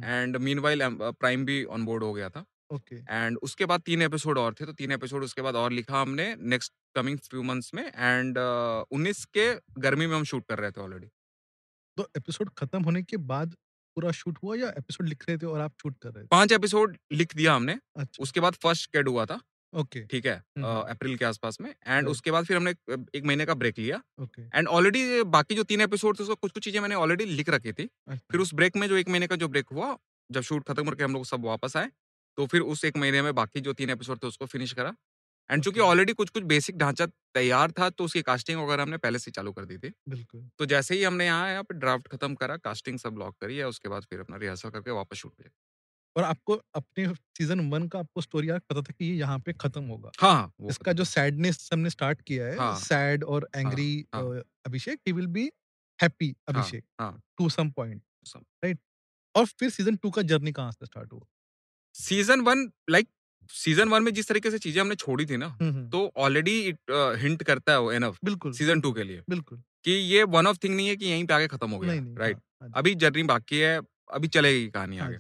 एंड मीन वाइल प्राइम भी ऑन बोर्ड हो गया था। ओके। एंड उसके बाद तीन एपिसोड और थे तो तीन एपिसोड उसके बाद और लिखा हमने नेक्स्ट कमिंग फ्यू मंथ्स में। एंड उन्नीस के गर्मी में हम शूट कर रहे थे ऑलरेडी तो एपिसोड खत्म होने के बाद पूरा शूट हुआ या एपिसोड लिख रहे थे और आप शूट कर रहे थे? पाँच एपिसोड लिख दिया हमने। अच्छा। उसके बाद फ़र्स्ट कैड हुआ था ओके। okay. ठीक है हम्म। अ, अप्रैल के आसपास में। And Right. उसके बाद फिर हमने एक महीने का ब्रेक लिया। ओके। एंड ऑलरेडी बाकी जो तीन एपिसोड थे उसको कुछ कुछ चीज़ें मैंने ऑलरेडी लिख रखी थी। अच्छा, फिर उस ब्रेक में जो एक महीने का जो ब्रेक हुआ जब शूट खत्म करके हम लोग सब वापस आए तो फिर उस एक महीने में बाकी जो तीन एपिसोड थे उसको फिनिश करा। एंड चूँकि ऑलरेडी कुछ कुछ बेसिक ढांचा तैयार था तो उसकी कास्टिंग वगैरह हमने पहले से चालू कर दी थी। बिल्कुल। तो जैसे ही हमने यहाँ यहाँ पे ड्राफ्ट खत्म करा कास्टिंग सब लॉक करी है उसके बाद फिर अपना रिहर्सल करके वापस शूट किया। और आपको अपने सीज़न वन का आपको स्टोरी आर्क पता था कि ये यहाँ पे खत्म होगा। हाँ हाँ इसका जो सैडनेस हमने स्टार्ट किया है हाँ। सैड और एंग्री हाँ। Abhishek he will be happy Abhishek to some point right? और फिर सीज़न टू का जर्नी कहाँ से स्टार्ट हुआ? Season one like season one में जिस तरीके से चीज़ें हमने छोड़ी थी ना तो ऑलरेडी इट हिंट करता है वो एनफ बिल्कुल सीज़न टू के लिए बिल्कुल। कि ये वन ऑफ़ थिंग नहीं है कि यहीं पे आगे खत्म हो गया राइट हाँ, हाँ अभी जर्नी बाकी है अभी चलेगी कहानी हाँ आगे।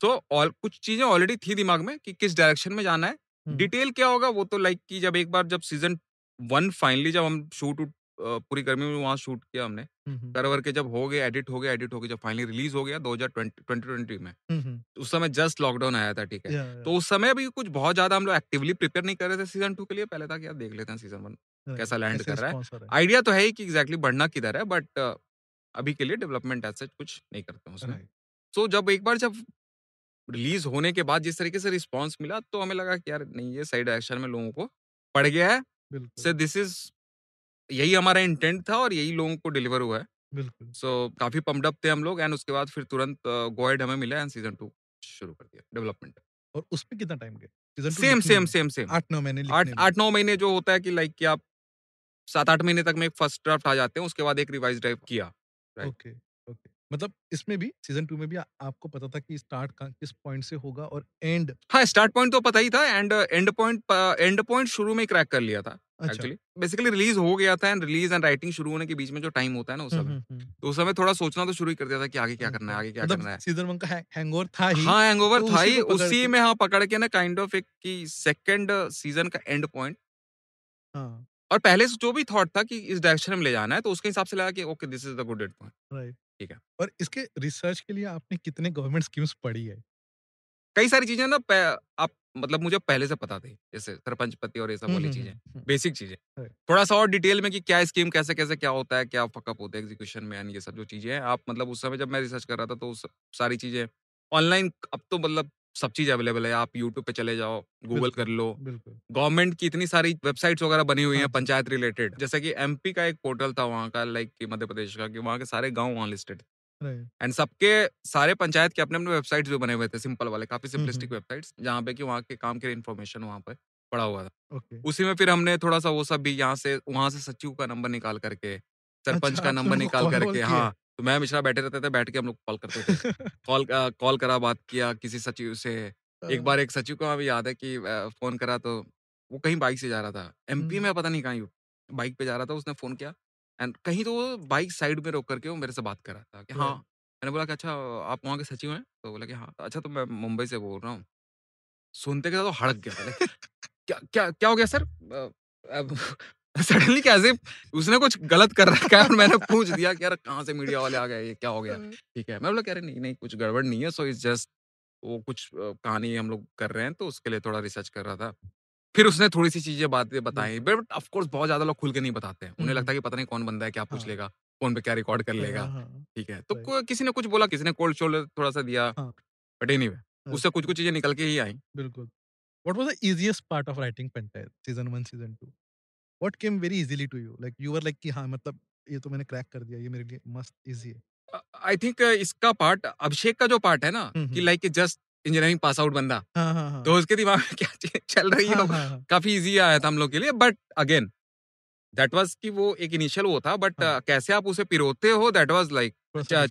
तो और कुछ चीज़ें ऑलरेडी थी दिमाग में कि किस डायरेक्शन में जाना है। डिटेल क्या होगा वो तो लाइक कि जब एक बार जब सीज़न वन फाइनली जब हम शूट पूरी गर्मी में वहाँ शूट किया हमने। कर वर के जब हो गया एडिट हो गया एडिट हो गया जब फाइनली रिलीज़ हो गया 2020 में हम्म, हम्म, उस समय जस्ट लॉकडाउन आया था ठीक है। या, या, तो उस समय भी कुछ बहुत ज़्यादा हम लोग एक्टिवली प्रिपेयर नहीं कर रहे थे सीज़न टू के लिए पहले था कि यार देख लेते हैं सीज़न वन कैसा कैसे कर रहा है? आइडिया तो है ही कि एग्जैक्टली बढ़ना किधर है बट अभी के लिए डेवलपमेंट ऐसे कुछ नहीं करते हैं उसमें। सो जब एक बार जब रिलीज़ होने के बाद जिस तरीके से रिस्पॉन्स मिला तो हमें लगा कि यार नहीं ये सही डायरेक्शन में लोगों को पड़ गया है। दिस इज़ यही हमारा इंटेंट था और यही लोगों को डिलीवर हुआ है। बिल्कुल। सो so, काफ़ी पम्प्ड अप थे हम लोग एंड उसके बाद फिर तुरंत गोएड हमें मिला एंड सीज़न टू शुरू कर दिया डेवलपमेंट और उसमें कितना टाइम गया? Season same same same same आठ नौ महीने आठ नौ महीने जो होता है कि लाइक कि आप सात आठ महीने तक में एक फ़र्स्ट ड्राफ्ट आ जाते हैं उसके बाद एक रिवाइज ड्राइव किया. मतलब इसमें भी सीज़न टू में भी आ- आपको पता था कि स्टार्ट किस पॉइंट से होगा और एंड हाँ स्टार्ट पॉइंट तो पता ही था and end point end point शुरू में क्रैक कर लिया था अच्छा। एक्चुअली। बेसिकली रिलीज़ हो गया था एंड रिलीज़ एंड राइटिंग शुरू होने के बीच में जो टाइम होता है ना उस समय तो उस समय थोड़ा सोचना तो शुरू ही कर दिया था कि आगे क्या करना है। आगे क्या मतलब करना है। सीज़न वन का हैंगओवर था ही हाँ हैंगओवर तो था ही उसी में हाँ पकड़ के ना काइंड ऑफ़ एक कि सेकंड सीज़न का एंड पॉइंट हाँ। और पहले से जो भी थॉट था कि इस डायरेक्शन में ले जाना है तो उसके हिसाब से लगा कि okay this is the good end point. Right. ठीक है। और इसके रिसर्च के लिए आपने कितने गवर्नमेंट स्कीम्स पढ़ी है? कई सारी चीज़ें ना आप मतलब मुझे पहले से पता थी जैसे सरपंच पति और ये सब वाली चीज़ें बेसिक चीज़ें। थोड़ा सा और डिटेल में कि क्या स्कीम कैसे कैसे क्या होता है क्या फकअप होता है एग्जीक्यूशन में ये सब जो चीज़ें हैं आप मतलब उस समय जब मैं रिसर्च कर रहा था तो उस सारी चीज़ें ऑनलाइन अब तो मतलब सब चीज़ अवेलेबल है आप यूट्यूब पे चले जाओ गूगल कर लो। गवर्नमेंट की इतनी सारी वेबसाइट्स वगैरह बनी हुई हाँ हैं पंचायत रिलेटेड जैसे कि एमपी का एक पोर्टल था वहाँ का लाइक कि मध्य प्रदेश का कि वहाँ के सारे गाँव वहाँ लिस्टेड एंड सबके सारे पंचायत के अपने अपने वेबसाइट्स भी बने हुए थे सिंपल वाले काफ़ी सिंपलिस्टिक। वेबसाइट्स जहाँ पे कि वहाँ के काम के इन्फॉर्मेशन वहाँ पर पड़ा हुआ था। उसी में फिर हमने थोड़ा सा वो सब भी यहाँ से वहाँ से सचिव का नंबर निकाल करके सरपंच अच्छा, का नंबर निकाल करके हाँ तो मैं मिश्रा बैठे रहते थे बैठ के हम लोग कॉल करते थे। कॉल कॉल करा बात किया किसी सचिव से। एक बार एक सचिव को अभी याद है कि फ़ोन करा तो वो कहीं बाइक से जा रहा था। एमपी। में पता नहीं कहाँ बाइक पे जा रहा था उसने फ़ोन किया एंड कहीं तो वो बाइक साइड में रोक करके वो मेरे से बात कर रहा था कि हाँ मैंने बोला कि अच्छा आप वहाँ के सचिव हैं? तो बोला कि हाँ। अच्छा तो मैं मुंबई से बोल रहा हूँ। सुनते के साथ तो हड़क गया। क्या क्या क्या हो गया सर? सडनली कैसे उसने कुछ गलत कर रखा है और मैंने पूछ दिया कि यार कहाँ से मीडिया वाले आ गए ये क्या हो गया? ठीक है मैं बोला कह रहे नहीं नहीं कुछ गड़बड़ नहीं है सो इज़ जस्ट वो कुछ कहानी हम लोग कर रहे हैं तो उसके लिए थोड़ा रिसर्च कर रहा था। फिर उसने थोड़ी सी चीज़ें बातें बताई बट ऑफकोर्स बहुत ज़्यादा लोग खुल के नहीं बताते हैं। उन्हें हम्म। लगता है कि पता नहीं कौन बंदा है क्या पूछ हाँ। लेगा फ़ोन पे क्या रिकॉर्ड कर लेगा हाँ, हाँ, ठीक है। तो किसी ने कुछ बोला किसी ने कोल्ड शोल्डर थोड़ा सा दिया। बट एनीवे उससे कुछ कुछ चीज़ें निकल के ही आई। बिल्कुल। What was the easiest part of writing Pentile season 1 season 2 what came very easily to you? Like you were like कि हाँ मतलब ये तो मैंने क्रैक कर दिया ये मेरे लिए मस्त इजी है। आई थिंक इसका पार्ट अभिषेक का जो पार्ट है ना हम्म, कि। Like just engineering pass out बंदा हाँ हाँ हाँ। तो उसके दिमाग में क्या चल रही है हाँ, हाँ, हाँ, काफ़ी इजी आया था हम लोग के लिए बट अगेन दैट वाज कि वो एक इनिशियल वो था बट हाँ। कैसे आप उसे पिरोते हो that was like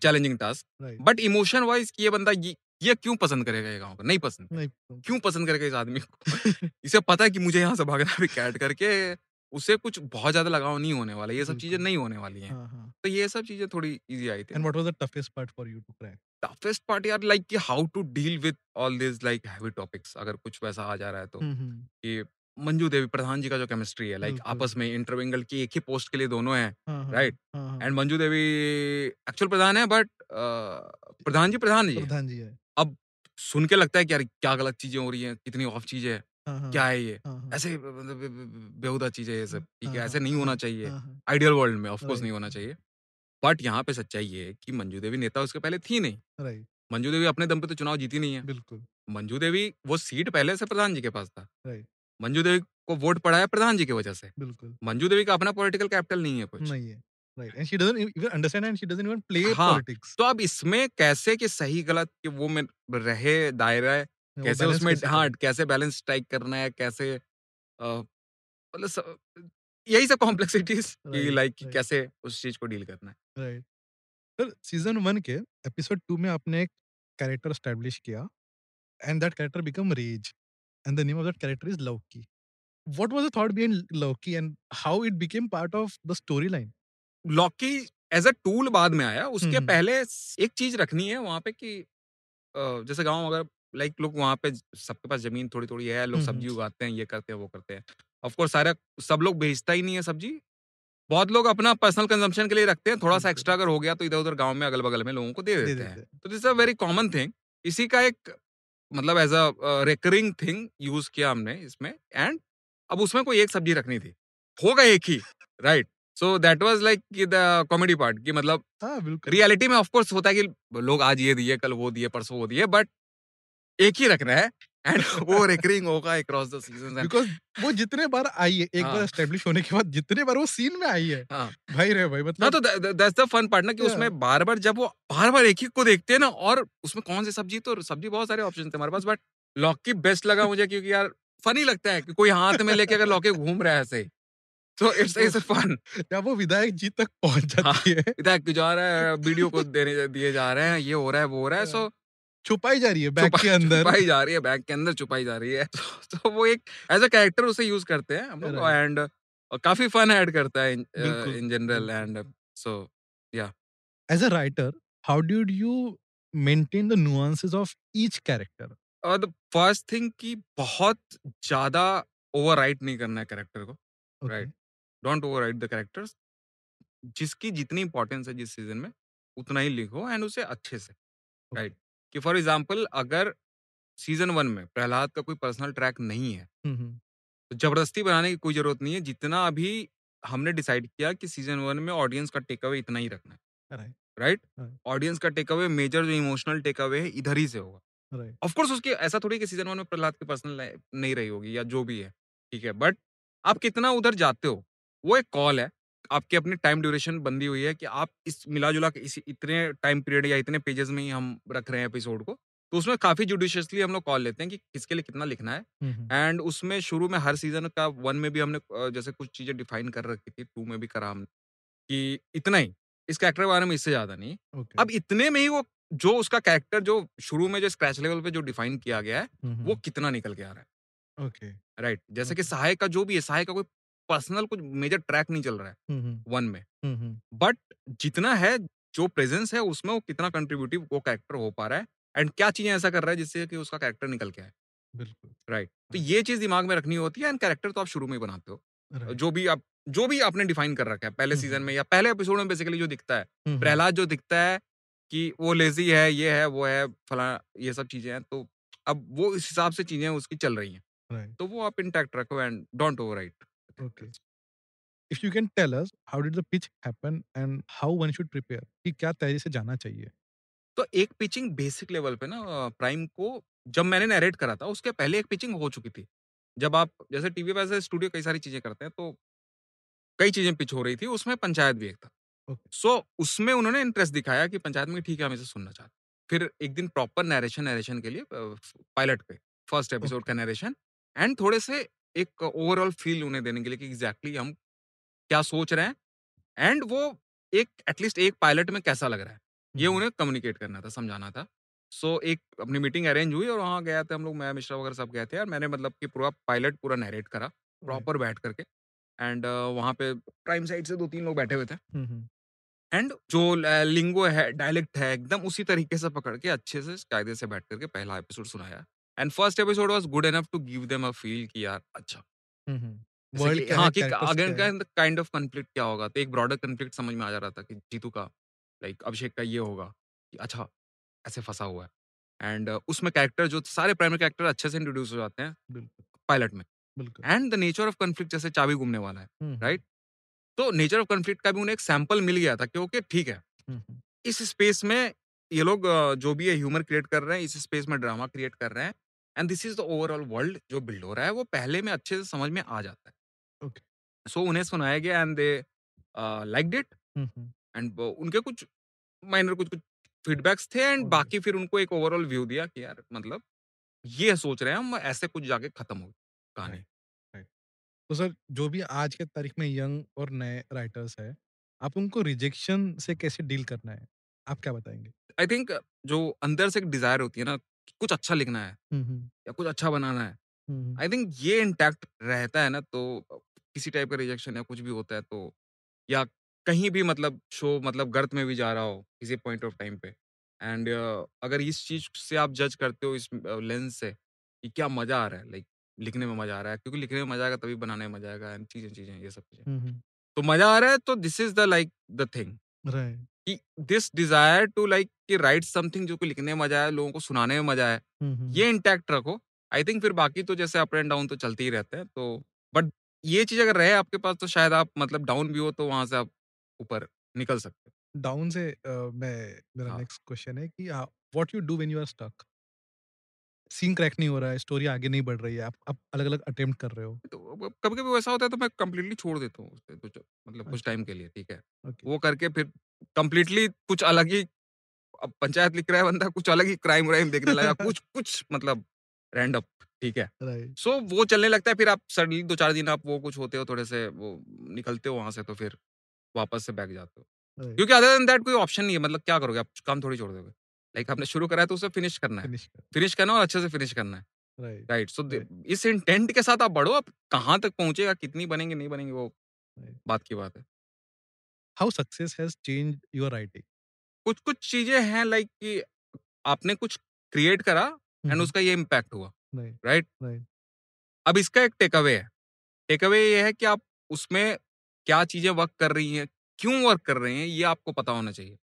challenging task but emotion wise ये बंदा ये, ये क्यों पसंद करेगा ये गाँव को? नहीं पसंद क्यों पसंद करेगा इस आदमी को? इसे पता है कि मुझे यहाँ से भागना भी कैट करके। उसे कुछ बहुत ज़्यादा लगाव नहीं होने वाला ये सब चीज़ें नहीं होने वाली हैं। हाँ हाँ। तो ये सब चीज़ें थोड़ी इजी आई थी। And what was the toughest part for you to crack? Toughest part यार लाइक कि how to deal with all this like heavy topics अगर कुछ वैसा आ जा रहा है तो। कि मंजू देवी प्रधान जी का जो केमिस्ट्री है लाइक बिल्कुल। आपस में इंटरविंगल की एक ही पोस्ट के लिए दोनों हैं हाँ हाँ एंड मंजू देवी एक्चुअल प्रधान है बट प्रधान जी प्रधान जी प्रधान जी है। अब सुन के लगता है कि यार क्या गलत चीज़ें हो रही हैं कितनी ऑफ़ चीज़ें हैं। हाँ हाँ क्या है ये? हाँ, हाँ, ऐसे मतलब बे- बे- बेहुदा चीज़ें ये सब ठीक है हाँ, ऐसे नहीं होना हाँ, चाहिए। हाँ, हाँ, आइडियल वर्ल्ड में ऑफ़ कोर्स Right. नहीं होना चाहिए। बट यहाँ पे सच्चाई ये है कि मंजू देवी नेता उसके पहले थी नहीं। मंजू देवी अपने दम पे तो चुनाव जीती नहीं है। बिल्कुल। मंजू देवी वो सीट पहले से प्रधान जी के पास था. मंजू देवी को वोट पड़ा है प्रधान जी की वजह से। बिल्कुल। मंजू देवी का अपना पॉलिटिकल कैपिटल नहीं है कुछ। नहीं है। Right and she doesn't even understand and she doesn't even play हाँ, पॉलिटिक्स तो अब इसमें कैसे कि सही गलत कि वो में रहे दायरा है कैसे उसमें हाँ कैसे बैलेंस स्ट्राइक करना है कैसे मतलब यही सब कॉम्प्लेक्सिटीज कि लाइक कैसे उस चीज़ को डील करना है राइट सर सीज़न वन के एपिसोड टू में आपने एक कैरेक्टर स्टैब्लिश किया and that character become rage and the name of that character is lauki what was the thought behind Loki and how it became part of the storyline? Lauki as a tool बाद में आया उसके हम्म। पहले एक चीज़ रखनी है वहाँ पे कि जैसे गाँव अगर लाइक लोग वहाँ पे सबके पास ज़मीन थोड़ी थोड़ी है लोग सब्ज़ी उगाते हैं ये करते हैं वो करते हैं। ऑफ़ कोर्स सारा सब लोग भेजता ही नहीं है सब्ज़ी। बहुत लोग अपना पर्सनल कंजम्पशन के लिए रखते हैं थोड़ा सा एक्स्ट्रा अगर हो गया तो इधर उधर गाँव में अगल बगल में लोगों को दे देते देते हैं। तो this a very common thing. इसी का एक मतलब as a recurring thing use किया हमने इसमें एंड अब उसमें कोई एक सब्ज़ी रखनी थी। होगा एक ही right? So that was like the comedy part कि मतलब हाँ रियलिटी में ऑफ़ कोर्स होता है कि लोग आज ये दिए कल वो दिए परसों वो दिए बट एक ही रखना है एंड वो रिकरिंग होगा अक्रॉस द सीज़न बिकॉज़ वो जितने बार आई है एक हाँ। बार एस्टेब्लिश होने के बाद जितने बार वो सीन में आई है हाँ। भाई रे भाई ना मतलब तो दैट्स द फन पार्ट ना कि उसमें बार बार जब वो बार बार एक ही को देखते हैं ना और उसमें कौन सी सब्ज़ी तो सब्ज़ी बहुत सारे ऑप्शन थे हमारे पास बट लौकी बेस्ट लगा मुझे क्योंकि यार फनी लगता है कि कोई हाथ में लेके अगर लौकी घूम रहा है ऐसे तो इट्स इट्स फन जब वो विधायक जी तक पहुँच हाँ। जाती है। विधायक जा रहा है वीडियो को देने दिए जा रहे हैं ये हो रहा है वो हो रहा है सो छुपाई जा रही है बैग के अंदर। छुपाई जा रही है बैग के अंदर छुपाई जा रही है। तो, तो वो एक एज अ कैरेक्टर उसे यूज़ करते हैं हम लोग एंड काफ़ी फन ऐड करता है इन जनरल एंड सो या as a writer how did you maintain the nuances of each character और द फ़र्स्ट थिंग कि बहुत ज़्यादा ओवर राइट नहीं करना है कैरेक्टर को Right. Don't overwrite the characters जिसकी जितनी इंपॉर्टेंस है जिस सीज़न में उतना ही लिखो एंड उसे अच्छे से राइट कि फॉर एग्ज़ाम्पल अगर सीज़न वन में प्रहलाद का कोई पर्सनल ट्रैक नहीं है तो ज़बरदस्ती बनाने की कोई ज़रूरत नहीं है। जितना अभी हमने डिसाइड किया कि सीज़न वन में ऑडियंस का टेक अवे इतना ही रखना है। राइट ऑडियंस का टेक अवे मेजर जो इमोशनल टेक अवे है इधर ही से होगा। ऑफ़ कोर्स उसकी ऐसा थोड़ी कि सीज़न वन में प्रहलाद की पर्सनल नहीं रही होगी या जो भी है ठीक है? बट आप कितना उधर जाते हो वो एक कॉल है। आपकी अपनी टाइम ड्यूरेशन बंदी हुई है कि आप इस मिला जुला के इसी इतने टाइम पीरियड या इतने पेजेस में ही हम रख रहे हैं एपिसोड को तो उसमें काफ़ी जुडिशियसली हम लोग कॉल लेते हैं कि किसके लिए कितना लिखना है। एंड उसमें शुरू में हर सीज़न का वन में भी हमने जैसे कुछ चीज़ें डिफाइन कर रखी थी टू में भी करा हमने कि इतना ही इस कैरेक्टर के बारे में इससे ज़्यादा नहीं। ओके। अब इतने में ही वो जो उसका कैरेक्टर जो शुरू में जो स्क्रैच लेवल पे जो डिफाइन किया गया है वो कितना निकल के आ रहा है। ओके। राइट जैसे कि Okay. सहाय का जो भी है सहाय का कोई पर्सनल कुछ मेजर ट्रैक नहीं चल रहा है वन में। बट जितना है जो प्रेजेंस है उसमें वो कितना कंट्रीब्यूटिव वो कैरेक्टर हो पा रहा है एंड क्या चीज़ें ऐसा कर रहा है जिससे कि उसका कैरेक्टर निकल के आए। बिल्कुल। राइट। तो ये चीज़ दिमाग में रखनी होती है एंड कैरेक्टर तो आप शुरू में ही बनाते हो। राइट। जो भी आप जो भी आपने डिफाइन कर रखा है पहले सीज़न में या पहले एपिसोड में बेसिकली जो दिखता है प्रहलाद जो दिखता है कि वो लेजी है ये है वो है फला ये सब चीज़ें हैं तो अब वो इस हिसाब से चीज़ें उसकी चल रही हैं। राइट। तो वो आप इंटैक्ट रखो and don't overwrite Okay. If you can tell us how did the pitch happen and how one should prepare कि क्या तैयारी से जाना चाहिए तो एक पिचिंग बेसिक लेवल पे ना प्राइम को जब मैंने नरेट करा था उसके पहले एक पिचिंग हो चुकी थी जब आप जैसे टीवी पे ऐसे स्टूडियो कई सारी चीज़ें करते हैं तो कई चीज़ें पिच हो रही थी उसमें पंचायत भी एक था सो Okay. सो उसमें उन्होंने इंटरेस्ट दिखाया कि पंचायत में ठीक है हम इसे सुनना चाहते। फिर एक दिन प्रॉपर नरेशन नरेशन के लिए पायलट पे फ़र्स्ट एपिसोड okay. का नरेशन एंड थोड़े से एक ओवरऑल फील उन्हें देने के लिए कि एग्जैक्टली हम क्या सोच रहे हैं एंड वो एक एटलीस्ट एक पायलट में कैसा लग रहा है। ये उन्हें कम्युनिकेट करना था समझाना था। सो so, एक अपनी मीटिंग अरेंज हुई और वहाँ गया थे हम लोग मैं मिश्रा वगैरह सब गए थे और मैंने मतलब कि पूरा पायलट पूरा नरेट करा प्रॉपर बैठ करके एंड uh, वहाँ पे प्राइम साइड से दो तीन लोग बैठे हुए थे। एंड जो लिंगो है डायलेक्ट है एकदम उसी तरीके से पकड़ के अच्छे से कायदे से बैठ करके पहला एपिसोड सुनाया। And first episode was good enough to give them a feel कि यार अच्छा। वर्ल्ड कि- हाँ कि अगेन का काइंड ऑफ़ कन्फ्लिक्ट क्या होगा तो एक ब्रॉडर कन्फ्लिक्ट समझ में आ जा रहा था कि जीतू का लाइक अभिषेक का ये होगा कि अच्छा ऐसे फंसा हुआ है। एंड उसमें कैरेक्टर जो सारे प्राइमरी कैरेक्टर अच्छे से इंट्रोड्यूस हो जाते हैं पायलट में। And the nature of conflict जैसे चाबी घूमने वाला है राइट? तो नेचर ऑफ़ कन्फ्लिक्ट का भी उन्हें एक सैंपल मिल गया था क्योंकि ठीक है। इस स्पेस में ये लोग जो भी है ह्यूमर क्रिएट कर रहे हैं इस स्पेस में ड्रामा क्रिएट कर रहे हैं। And this is the overall world जो बिल्ड हो रहा है वो पहले में अच्छे से समझ में आ जाता है। Okay. सो उन्हें सुनाया गया and they like it and उनके कुछ माइनर कुछ कुछ फीडबैक्स थे एंड Okay. बाकी फिर उनको एक ओवरऑल व्यू दिया कि यार मतलब ये सोच रहे हैं हम ऐसे कुछ जाके खत्म हो कहानी। तो सर जो भी आज के तारीख में यंग और नए राइटर्स है आप उनको रिजेक्शन से कैसे डील करना है? आप क्या बताएँगे? आई थिंक जो अंदर से एक डिज़ायर होती है ना कुछ अच्छा लिखना है या कुछ अच्छा बनाना है। आई थिंक ये इंटैक्ट रहता है ना तो किसी टाइप का रिजेक्शन या कुछ भी होता है तो या कहीं भी मतलब शो मतलब गर्त में भी जा रहा हो किसी पॉइंट ऑफ़ टाइम पे। एंड uh, अगर इस चीज़ से आप जज करते हो इस लेंस से कि क्या मज़ा आ रहा है लाइक लिखने में मज़ा आ रहा है क्योंकि लिखने में मज़ा आएगा तभी बनाने में मज़ा आएगा एंड चीज़ें चीज़ें ये सब चीज़ें। तो मज़ा आ रहा है तो this is the like the thing right कि दिस डिज़ायर टू लाइक कि राइट समथिंग जो कि लिखने में मज़ा आए लोगों को सुनाने में मज़ा आए ये इंटैक्ट रखो। आई थिंक फिर बाकी तो जैसे अप एंड डाउन तो चलते ही रहते हैं तो बट ये चीज़ अगर रहे आपके पास तो शायद आप मतलब डाउन भी हो तो वहाँ से आप ऊपर निकल सकते हो। डाउन से अ, मैं मेरा हाँ। नेक्स्ट क्वेश्चन है कि what you do when you are stuck scene crack नहीं हो रहा है स्टोरी आगे नहीं बढ़ रही है आप आप अलग अलग अटेम्प्ट कर रहे हो। तो कभी कभी वैसा होता है तो मैं कंप्लीटली छोड़ देता हूँ उसे तो मतलब कुछ अच्छा। टाइम के लिए ठीक है? ओके। वो करके फिर कंप्लीटली कुछ अलग ही अब पंचायत लिख रहा है बंदा कुछ अलग ही क्राइम व्राइम देखने लगा कुछ कुछ मतलब रैंडम ठीक है। सो वो चलने लगता है फिर आप सडनली दो चार दिन आप वो कुछ होते हो थोड़े से वो निकलते हो वहाँ से तो फिर वापस से बैग जाते हो। राइट। क्योंकि अदर देन दैट कोई ऑप्शन नहीं है मतलब क्या करोगे आप काम थोड़ी छोड़ दोगे। लाइक आपने शुरू करा है तो उसे फिनिश करना है। फिनिश करना और अच्छे से फिनिश करना है। Right so Right. इस इंटेंट के साथ आप बढ़ो आप कहाँ तक पहुंचेगा कितनी बनेंगे नहीं बनेंगे वो बात की बात है। How success has changed your writing कुछ कुछ चीज़ें हैं लाइक कि आपने कुछ क्रिएट करा एंड उसका ये इम्पैक्ट हुआ राइट राइट राइट अब इसका एक टेक अवे है। टेक अवे ये है कि आप उसमें क्या चीज़ें वर्क कर रही हैं क्यों वर्क कर रहे हैं ये आपको पता होना चाहिए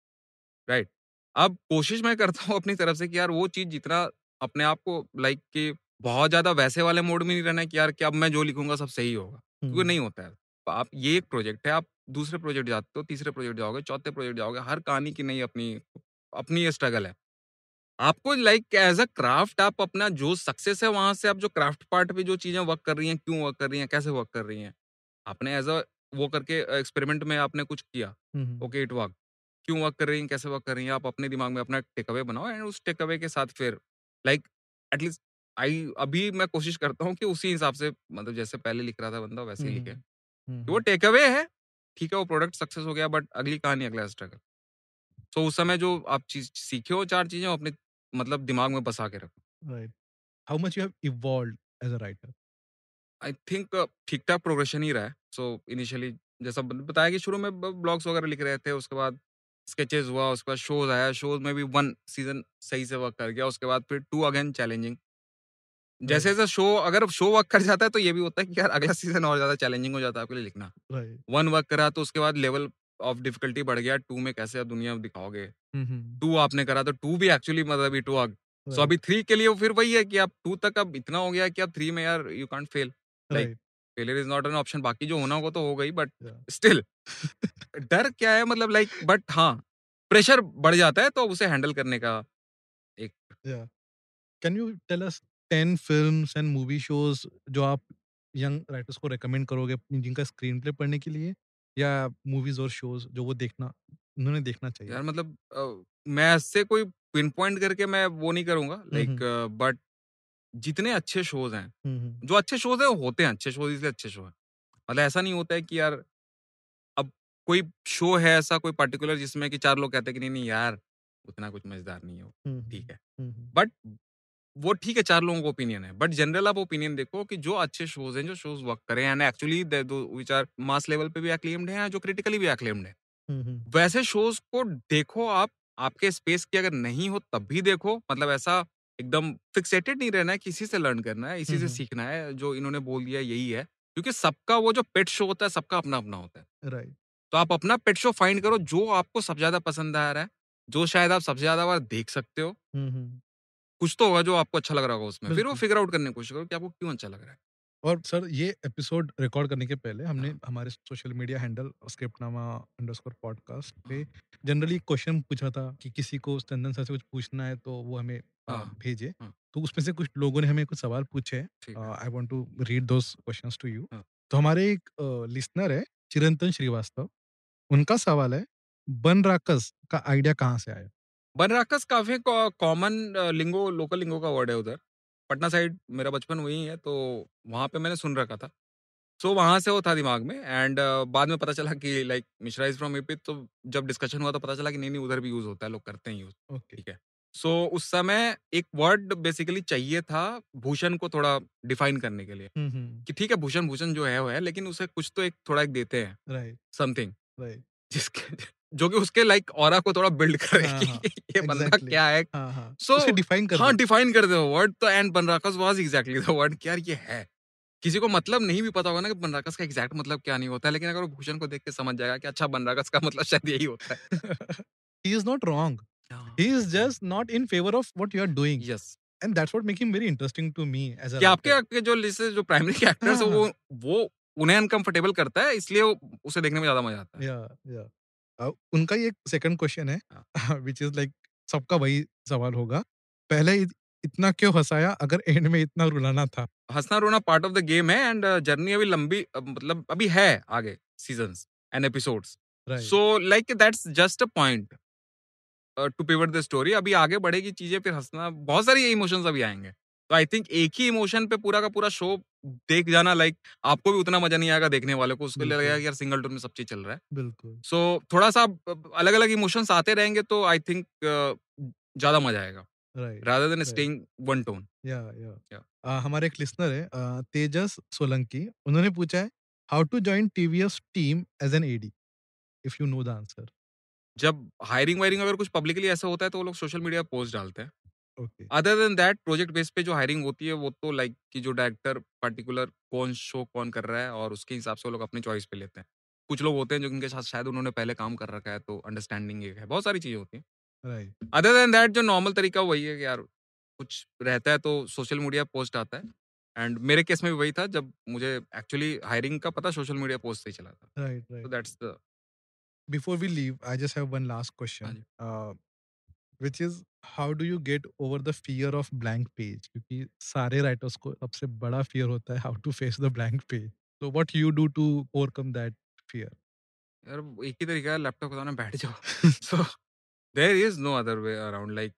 राइट अब कोशिश मैं करता हूँ अपनी तरफ़ से कि यार वो चीज़ जितना अपने आप को लाइक कि बहुत ज़्यादा वैसे वाले मोड में नहीं रहना है कि यार कि अब मैं जो लिखूँगा सब सही होगा क्योंकि नहीं होता है। आप ये एक प्रोजेक्ट है आप दूसरे प्रोजेक्ट जाते हो तीसरे प्रोजेक्ट जाओगे चौथे प्रोजेक्ट जाओगे हर कहानी की नहीं अपनी अपनी ये स्ट्रगल है आपको लाइक एज़ अ क्राफ्ट आप अपना जो सक्सेस है वहाँ से आप जो क्राफ्ट पार्ट पे जो चीज़ें वर्क कर रही हैं, क्यों वर्क कर रही हैं, कैसे वर्क कर रही हैं? आपने एज़ अ वो करके एक्सपेरिमेंट में आपने कुछ किया। Okay it work. क्यों वर्क कर रही हैं, कैसे वर्क कर रही हैं, आप अपने दिमाग में अपना टेक अवे बनाओ एंड उस टेक अवे के साथ फिर लाइक एटलीस्ट आई अभी मैं कोशिश करता हूँ कि उसी हिसाब से मतलब जैसे पहले लिख रहा था बंदा वैसे ही लिखे। वो। टेक अवे है, ठीक है वो प्रोडक्ट सक्सेस हो गया बट अगली कहानी अगला स्ट्रगल। सो उस समय जो आप चीज़ सीखे हो 4 चीज़ें अपने मतलब दिमाग में बसा के रखो। Right. How much you have evolved as a writer? I think ठीक-ठाक प्रोग्रेशन ही रहा है। सो so, इनिशियली जैसा बताया कि शुरू में ब्लॉग्स वगैरह लिख रहे थे, उसके बाद स्केचेस हुआ, उसके बाद शोज़ आया, शोज़ में भी वन सीज़न सही से वर्क कर गया, उसके बाद फिर टू अगेन चैलेंजिंग। राइट, जैसे-जैसे शो अगर शो वर्क कर जाता है तो ये भी होता है कि यार अगला सीज़न और ज़्यादा चैलेंजिंग हो जाता है आपके लिए लिखना। राइट। 1 वर्क करा तो उसके बाद लेवल ऑफ़ डिफिकल्टी बढ़ गया, 2 में कैसे आप दुनिया दिखाओगे। हुँ, हुँ। 2 आपने करा तो 2 भी एक्चुअली मतलब इट वर्क। सो अभी 3 के लिए फिर वही है कि आप 2 तक अब इतना हो गया कि अब 3 में यार you can't fail. Like failure is not an option बाकी जो होना होगा तो हो गई बट स्टिल डर क्या है मतलब लाइक बट हाँ, प्रेशर बढ़ जाता है तो उसे हैंडल करने का एक can you tell us 10 films and movie shows जो आप यंग राइटर्स को रिकमेंड करोगे जिनका स्क्रीन प्ले पढ़ने के लिए या मूवीज़ और शोज़ जो वो देखना उन्होंने देखना चाहिए? यार मतलब अ, मैं इससे कोई पिन पॉइंट करके मैं वो नहीं करूँगा लाइक बट जितने अच्छे शोज़ हैं। जो अच्छे शोज़ हैं वो होते हैं अच्छे शोज़ इसलिए अच्छे शो है मतलब ऐसा नहीं होता है कि यार अब कोई शो है ऐसा कोई पर्टिकुलर जिसमें कि चार लोग कहते हैं कि नहीं, नहीं यार, उतना कुछ मज़ेदार नहीं है ठीक हुँ। बट वो ठीक है चार लोगों का ओपिनियन है। बट जनरल आप ओपिनियन देखो कि जो अच्छे शोज़ हैं, जो शोज़ वर्क करे and actually which are mass level पे भी एक्लेम्ड हैं, जो क्रिटिकली भी एक्लेम्ड हैं। वैसे शोज़ को देखो आप, आपके स्पेस की अगर नहीं हो तब भी देखो, मतलब ऐसा एकदम फिक्सेटेड नहीं रहना है, किसी से लर्न करना है, इसी से सीखना है, जो इन्होंने बोल दिया यही है। क्योंकि सबका वो जो पेट शो होता है, सबका अपना-अपना होता है। राइट। तो आप अपना पेट शो फाइंड करो जो आपको सबसे ज़्यादा पसंद आ रहा है, जो शायद आप सबसे ज़्यादा बार देख सकते हो। हुँ, हुँ। कुछ तो होगा जो आपको अच्छा लग रहा होगा उसमें, फिर वो फिगर आउट करने की कोशिश करो कि आपको क्यों अच्छा लग रहा है। और सर ये एपिसोड रिकॉर्ड करने के पहले हमने हाँ, हमारे social media handle Scriptnama underscore podcast पे हाँ, जनरली क्वेश्चन पूछा था कि किसी को चंदन सर से कुछ पूछना है तो वो हमें हाँ, भेजे। हाँ, तो उसमें से कुछ लोगों ने हमें कुछ सवाल पूछे हैं। है। I want to read those questions to you हाँ। तो हमारे एक लिसनर है चिरंतन श्रीवास्तव। उनका सवाल है बन राकस का आइडिया कहाँ से आया? बनराकस काफ़ी कॉमन लिंगो लोकल लिंगो का वर्ड है उधर। पटना साइड मेरा बचपन वहीं है तो वहाँ पे मैंने सुन रखा था। सो so, वहाँ से वो था दिमाग में एंड uh, बाद में पता चला कि like Mishra is from UP तो जब डिस्कशन हुआ तो पता चला कि नहीं, नहीं उधर भी यूज़ होता है, लोग करते हैं यूज़। ओके ठीक है। सो so, उस समय एक वर्ड बेसिकली चाहिए था भूषण को थोड़ा डिफाइन करने के लिए कि ठीक है भूषण भूषण जो है वो है लेकिन उसे कुछ तो एक थोड़ा एक देते हैं राइट समथिंग राइट जिसके जो कि उसके लाइक और को थोड़ा बिल्ड करे हाँ कि हाँ ये बंदा एग्जैक्टली क्या है? हाँ हाँ। सो डिफाइन कर हाँ डिफाइन कर दो। वर्ड तो and Banrakas was exactly the word यार ये है। किसी को मतलब नहीं भी पता होगा ना कि बनराकस का एग्जैक्ट मतलब क्या नहीं होता है लेकिन अगर वो भूषण को देख के समझ जाएगा कि अच्छा बनराकस का मतलब शायद यही होता he is not wrong. है he is just not in favor of what you are doing. Yes and that's what make him very interesting to me as a कि आपके आपके जो जैसे जो प्राइमरी कैरेक्टर्स है हाँ, वो वो उन्हें अनकंफर्टेबल करता है इसलिए उसे देखने में ज़्यादा मज़ा आता है। या या अ, उनका एक सेकंड क्वेश्चन है हाँ। व्हिच इज़ लाइक सबका वही सवाल होगा। पहले इत, इतना क्यों हंसाया अगर एंड में इतना रुलाना था? हंसना रोना पार्ट ऑफ़ द गेम है एंड जर्नी अभी लंबी अ, मतलब अभी है आगे seasons and episodes right so like that's just a point to pivot the story अभी आगे बढ़ेगी चीज़ें फिर हंसना बहुत सारी इमोशंस अभी आएँगे। तो आई थिंक एक ही इमोशन पे पूरा का पूरा शो देख जाना लाइक like, आपको भी उतना मज़ा नहीं आएगा देखने वाले को उसको लगेगा कि यार सिंगल टोन में सब चीज़ चल रहा है। बिल्कुल। सो so, थोड़ा सा अलग अलग इमोशंस आते रहेंगे तो आई थिंक ज़्यादा मज़ा आएगा। Right rather than right. staying one या या। Yeah. हमारे एक लिसनर है अ, तेजस सोलंकी उन्होंने पूछा है how to join TVS team as an AD? If you know the answer. जब हायरिंग वायरिंग अगर कुछ पब्लिकली ऐसा होता है तो वो लोग सोशल मीडिया पोस्ट डालते हैं। Other than that project base पे जो हायरिंग होती है वो तो लाइक कि जो डायरेक्टर पर्टिकुलर कौन शो कौन कर रहा है और उसके हिसाब से वो लोग अपनी चॉइस पे लेते हैं। कुछ लोग होते हैं जो उनके साथ शायद उन्होंने पहले काम कर रखा है तो अंडरस्टैंडिंग एक है। बहुत सारी चीज़ें होती हैं। अदर देन दैट जो नॉर्मल तरीका वही है कि यार कुछ रहता है तो सोशल मीडिया पोस्ट आता है। एंड मेरे केस में भी वही था जब मुझे एक्चुअली हायरिंग का पता सोशल मीडिया पोस्ट से चला था। Right right that's the before we leave I just have one last question ji. which is how do you get over the fear of blank page क्योंकि सारे writers को सबसे बड़ा फियर होता है how to face the blank page so what you do to overcome that fear? यार एक ही तरीका है लैपटॉप के बैठ जाओ। So there is no other way around like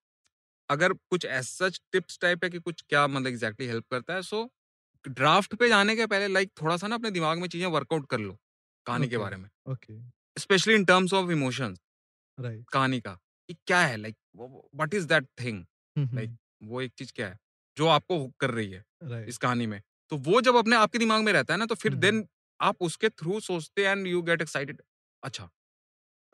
अगर कुछ सच टिप्स टाइप है कि कुछ क्या मतलब एग्जैक्टली हेल्प करता है सो ड्राफ्ट पे जाने के पहले लाइक like, थोड़ा सा ना अपने दिमाग में चीज़ें वर्कआउट कर लो कहानी okay. के बारे में। okay. Specially in terms of emotions right. कहानी का। कि क्या है? Like what is that thing. Like, वो एक चीज़ क्या है? जो आपको हुक कर रही है right इस कहानी में। तो वो जब अपने आपके दिमाग में रहता है ना तो फिर। देन आप उसके थ्रू सोचते एंड यू गेट एक्साइटेड अच्छा।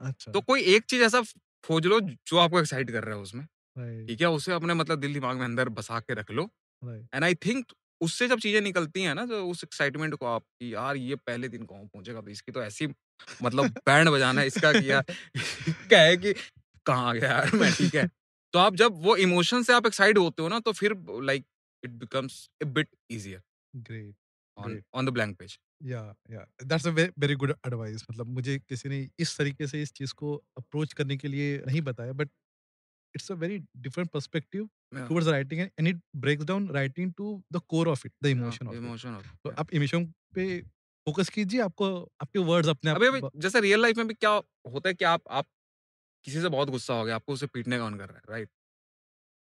अच्छा। तो कोई एक चीज़ ऐसा खोज लो जो आपको एक्साइट कर रहा है उसमें। right ठीक है? उसे अपने मतलब दिल दिमाग में अंदर बसा के रख लो। एंड आई थिंक उससे जब चीज़ें निकलती हैं ना तो उस एक्साइटमेंट को आप कि यार ये पहले दिन कौन पहुंचेगा? तो इसकी तो ऐसी मतलब बैंड बजाना है इसका कि यार क्या है कि कहाँ गया यार मैं ठीक है। तो आप जब वो इमोशन से आप एक्साइट होते हो ना तो फिर like it becomes a bit easier. great on the blank page. Yeah yeah. That's a very good advice मतलब मुझे किसी ने इस तरीके से इस चीज़ को अप्रोच करने के लिए नहीं बताया but it's a very different perspective towards writing and it breaks down writing to the core of it the emotion of emotion तो आप इमोशन पे फोकस कीजिए आपको आपके वर्ड्स अपने आप जैसे रियल लाइफ में भी क्या होता है कि आप आप किसी से बहुत गुस्सा हो गया आपको उसे पीटने का मन कर रहा है राइट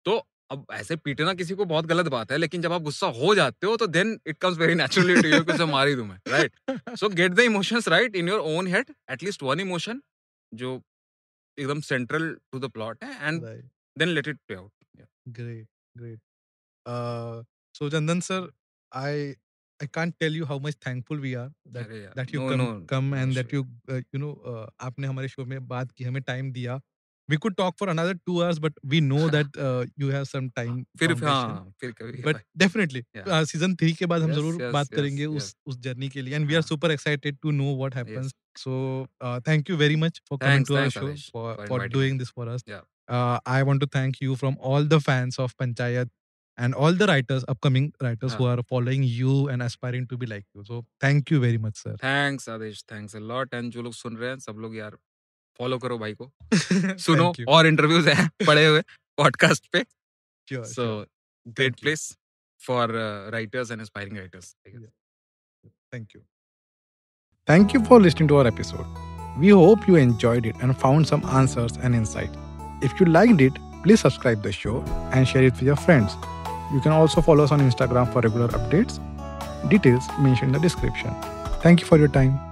तो अब ऐसे पीटना किसी को बहुत गलत बात है लेकिन जब आप गुस्सा हो जाते हो तो then it comes very naturally to you कि उसे मार ही दूँ मैं right so get the emotions right in your own head atleast one emotion जो एकदम सेंट्रल टू द प्लॉट है and then let it play out Great, great. Uh, so Chandan sir, I I can't tell you how much thankful we are that अरे यार that you no come no come no and that issue. you uh, you know uh, आपने हमारे show में बात की हमें time दिया we could talk for another two hours but we know that uh, you have some time फिर foundation. हाँ फिर कभी but definitely Yeah. uh, season three के बाद हम Yes, जरूर yes, बात yes, करेंगे yes. उस उस जर्नी के लिए and we are हाँ. super excited to know what happens so uh, thank you very much for coming Thanks, to thanks, our show Adesh, for, for for inviting doing this for us Yeah. uh, I want to thank you from all the fans of Panchayat and all the writers upcoming writers who हाँ. are following you and aspiring to be like you so thank you very much sir thanks Aadesh thanks a lot and जो लोग सुन रहे हैं सब लोग यार follow करो भाई को सुनो thank you और इंटरव्यूज हैं पड़े हुए पॉडकास्ट पे sure, so sure. Great you. Place for writers and aspiring writers Thank you. Thank you for listening to our episode. We hope you enjoyed it and found some answers and insight. If you liked it, please subscribe the show and share it with your friends. You can also follow us on Instagram for regular updates. Details mentioned in the description. Thank you for your time.